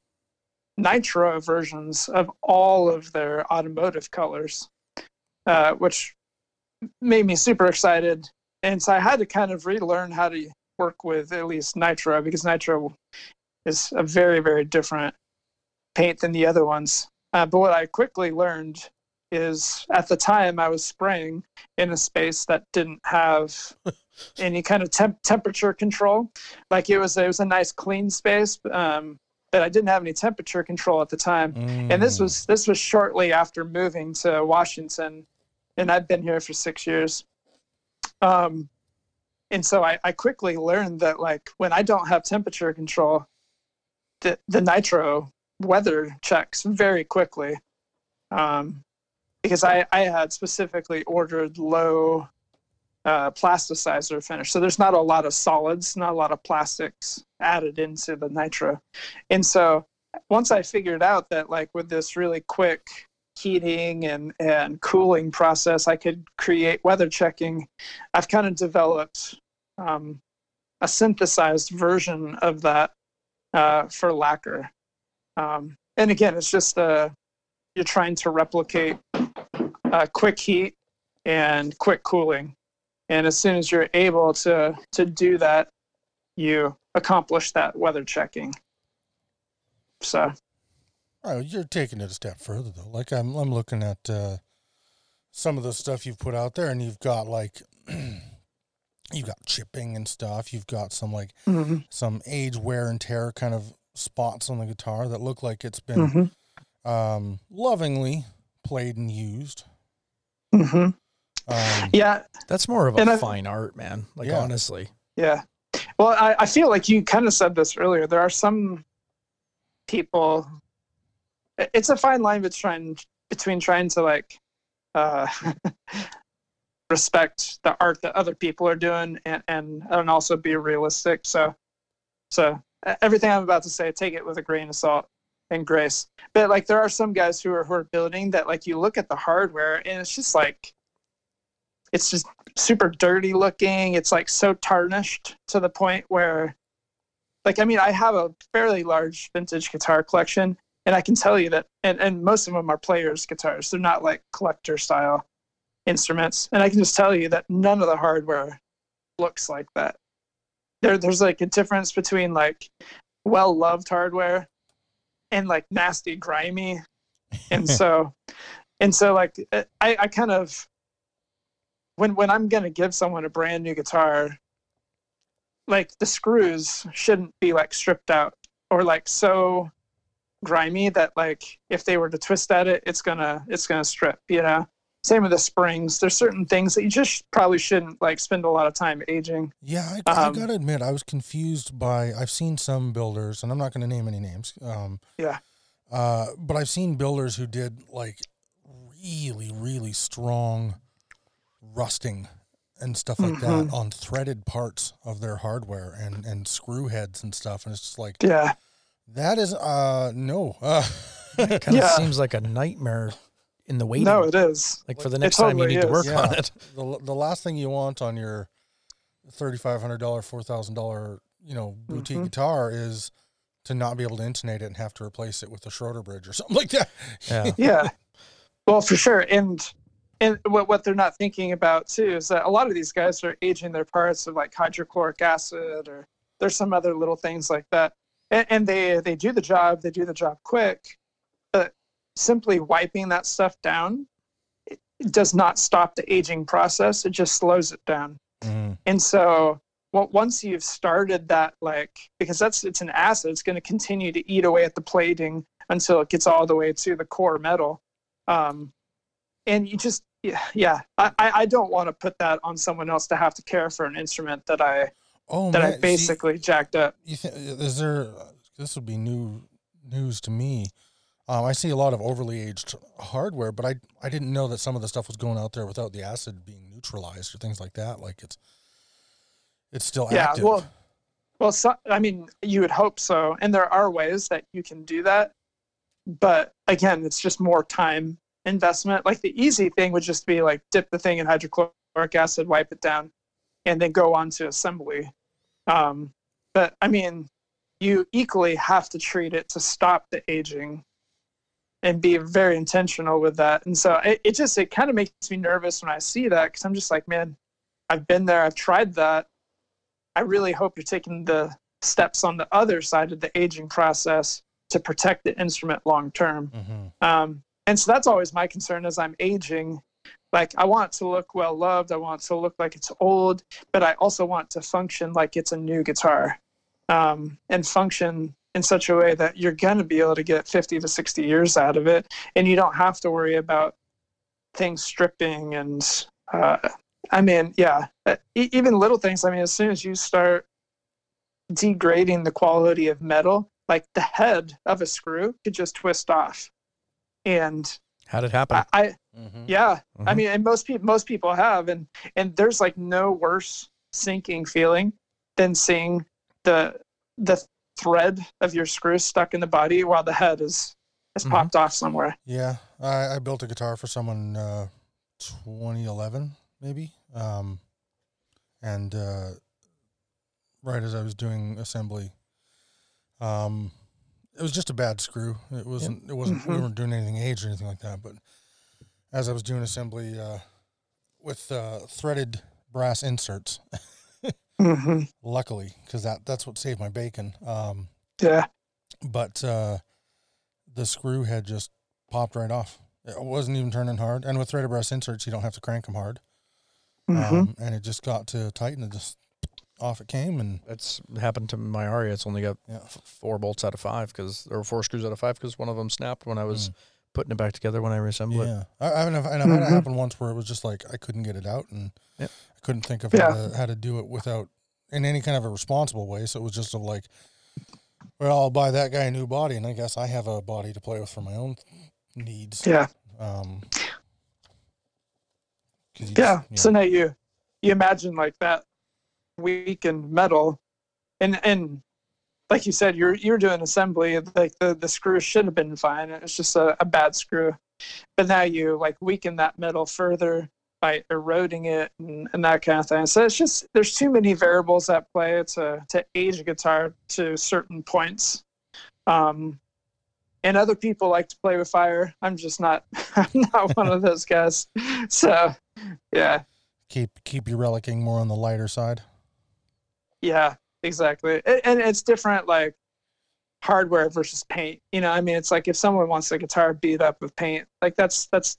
nitro versions of all of their automotive colors, uh, which made me super excited. And so I had to kind of relearn how to work with at least nitro because nitro is a very, very different paint than the other ones. Uh, but what I quickly learned is at the time I was spraying in a space that didn't have any kind of temp- temperature control. Like it was, it was a nice clean space, um, but I didn't have any temperature control at the time. And this Mm. was this was shortly after moving to Washington, and I've been here for six years. Um, and so I, I quickly learned that like when I don't have temperature control, the the nitro weather checks very quickly. Um, because I, I had specifically ordered low uh, plasticizer finish. So there's not a lot of solids, not a lot of plastics added into the nitro. And so once I figured out that like with this really quick heating and, and cooling process, I could create weather checking, I've kind of developed um, a synthesized version of that uh, for lacquer. Um, and again, it's just uh, you're trying to replicate uh, quick heat and quick cooling. And as soon as you're able to to do that, you accomplish that weather checking. So, you're taking it a step further though. Like I'm, I'm looking at uh, some of the stuff you've put out there, and you've got like, you've got chipping and stuff. You've got some like mm-hmm. some age, wear and tear kind of spots on the guitar that look like it's been Mm-hmm. um, lovingly played and used. Mm-hmm. Um, Yeah, That's more of And a I- fine art, man. Like Yeah. honestly. Yeah. Well, I, I feel like you kind of said this earlier. There are some people. It's a fine line between between trying to like uh, respect the art that other people are doing and, and and also be realistic. So so everything I'm about to say, take it with a grain of salt and grace. But like there are some guys who are who are building that like you look at the hardware and it's just like it's just super dirty looking. It's like so tarnished to the point where, like, I mean, I have a fairly large vintage guitar collection, and I can tell you that, and, and most of them are players' guitars. They're not like collector style instruments. And I can just tell you that none of the hardware looks like that. There, there's like a difference between like well loved hardware and like nasty, grimy. And so, and so, like, uh, I, I kind of, when when I'm gonna give someone a brand new guitar, like the screws shouldn't be like stripped out or like so grimy that like if they were to twist at it, it's gonna it's gonna strip. You know. Same with the springs. There's certain things that you just probably shouldn't like spend a lot of time aging. Yeah, I, I Um, gotta admit, I was confused by. I've seen some builders, and I'm not going to name any names. Um, Yeah. Uh, but I've seen builders who did like really, really strong rusting and stuff like that Mhm. on threaded parts of their hardware and and screw heads and stuff, and it's just like Yeah. that is uh no. Uh, Kind of Yeah. seems like a nightmare in the waiting. No, it is. like for the It next time you totally need to work Yeah. on it. the the last thing you want on your thirty five hundred dollar, four thousand dollar, you know, boutique Mhm. guitar is to not be able to intonate it and have to replace it with a Schroeder bridge or something like that. Yeah. yeah well for sure and and what, what they're not thinking about too is that a lot of these guys are aging their parts with like hydrochloric acid or there's some other little things like that and, and they they do the job they do the job quick but simply wiping that stuff down it, does not stop the aging process it just slows it down Mm. and so well, once you've started that, like, because that's it's an acid, it's going to continue to eat away at the plating until it gets all the way to the core metal. Um, and you just, yeah, yeah I, I don't want to put that on someone else to have to care for an instrument that I Oh that man, I see, basically jacked up. you think is there? This would be new news to me. Um, I see a lot of overly aged hardware, but I I didn't know that some of the stuff was going out there without the acid being neutralized or things like that. Like it's it's still Yeah, active. well, Well, so, I mean, you would hope so, and there are ways that you can do that. But again, it's just more time investment. Like the easy thing would just be like dip the thing in hydrochloric acid, wipe it down, and then go on to assembly. Um, but I mean, you equally have to treat it to stop the aging and be very intentional with that. And so it, it just it kind of makes me nervous when I see that because I'm just like, man, I've been there, I've tried that. I really hope you're taking the steps on the other side of the aging process to protect the instrument long term. Mm-hmm. Um, and so that's always my concern as I'm aging. Like I want to look well loved. I want it to look like it's old, but I also want to function like it's a new guitar, um, and function in such a way that you're going to be able to get 50 to 60 years out of it, and you don't have to worry about things stripping and. Uh, I mean, yeah, uh, even little things. I mean, as soon as you start degrading the quality of metal, like the head of a screw could just twist off. And How did it happen? I, I Mhm. yeah, I Mhm. mean, and most people most people have, and and there's like no worse sinking feeling than seeing the the thread of your screw stuck in the body while the head is is Mhm. popped off somewhere. Yeah, I, I built a guitar for someone uh, 2011 maybe, um, and uh, right as I was doing assembly, um, it was just a bad screw. It wasn't. It wasn't. We Mhm. weren't doing anything aged or anything like that. But as I was doing assembly uh, with uh, threaded brass inserts, hmm luckily, because that that's what saved my bacon. Um, Yeah, but uh, the screw had just popped right off. It wasn't even turning hard. And with threaded brass inserts, you don't have to crank them hard. hmm Um, and it just got to tighten and just off it came. And That's happened to my Aria. It's only got yeah, f- four bolts out of five because or four screws out of five because one of them snapped when I was Mm. putting it back together when I reassembled it. yeah. I, I, and I've, and I've had it Mhm. happen once where it was just like I couldn't get it out, and Yep. Couldn't think of Yeah. how, to, how to do it without in any kind of a responsible way. So it was just of like, well, I'll buy that guy a new body, and I guess I have a body to play with for my own needs. yeah, Um, you yeah. So now you you imagine like that weakened metal, and and like you said, you're you're doing assembly. Like the the screw should have been fine. It's just a, a bad screw, but now you like weaken that metal further by eroding it and, and that kind of thing. So it's just there's too many variables at play to to age a guitar to certain points. Um, and other people like to play with fire. I'm just not. I'm not one of those guys. So, yeah, keep keep your relicking more on the lighter side. yeah, exactly. And, and it's different, like hardware versus paint. You know, I mean, it's like if someone wants a guitar beat up with paint, like that's that's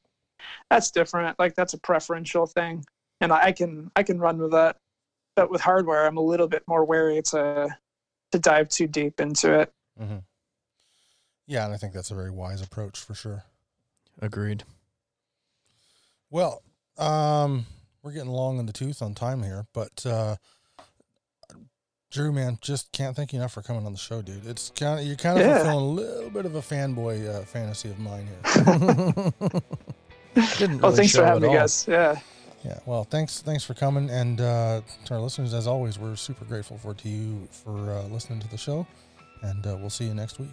that's different. Like that's a preferential thing, and I can I can run with that. But with hardware, I'm a little bit more wary to to dive too deep into it. Mm-hmm. Yeah, and I think that's a very wise approach for sure. Agreed. Well, um, we're getting long in the tooth on time here, but uh, Drew, man, just can't thank you enough for coming on the show, dude. It's kind of you're kind of Yeah. fulfilling a little bit of a fanboy uh, fantasy of mine here. Didn't Oh, really thanks show for having at me, all. guys. Yeah, Yeah, well, thanks, thanks for coming, and uh, to our listeners, as always, we're super grateful for to you for uh, listening to the show, and uh, we'll see you next week.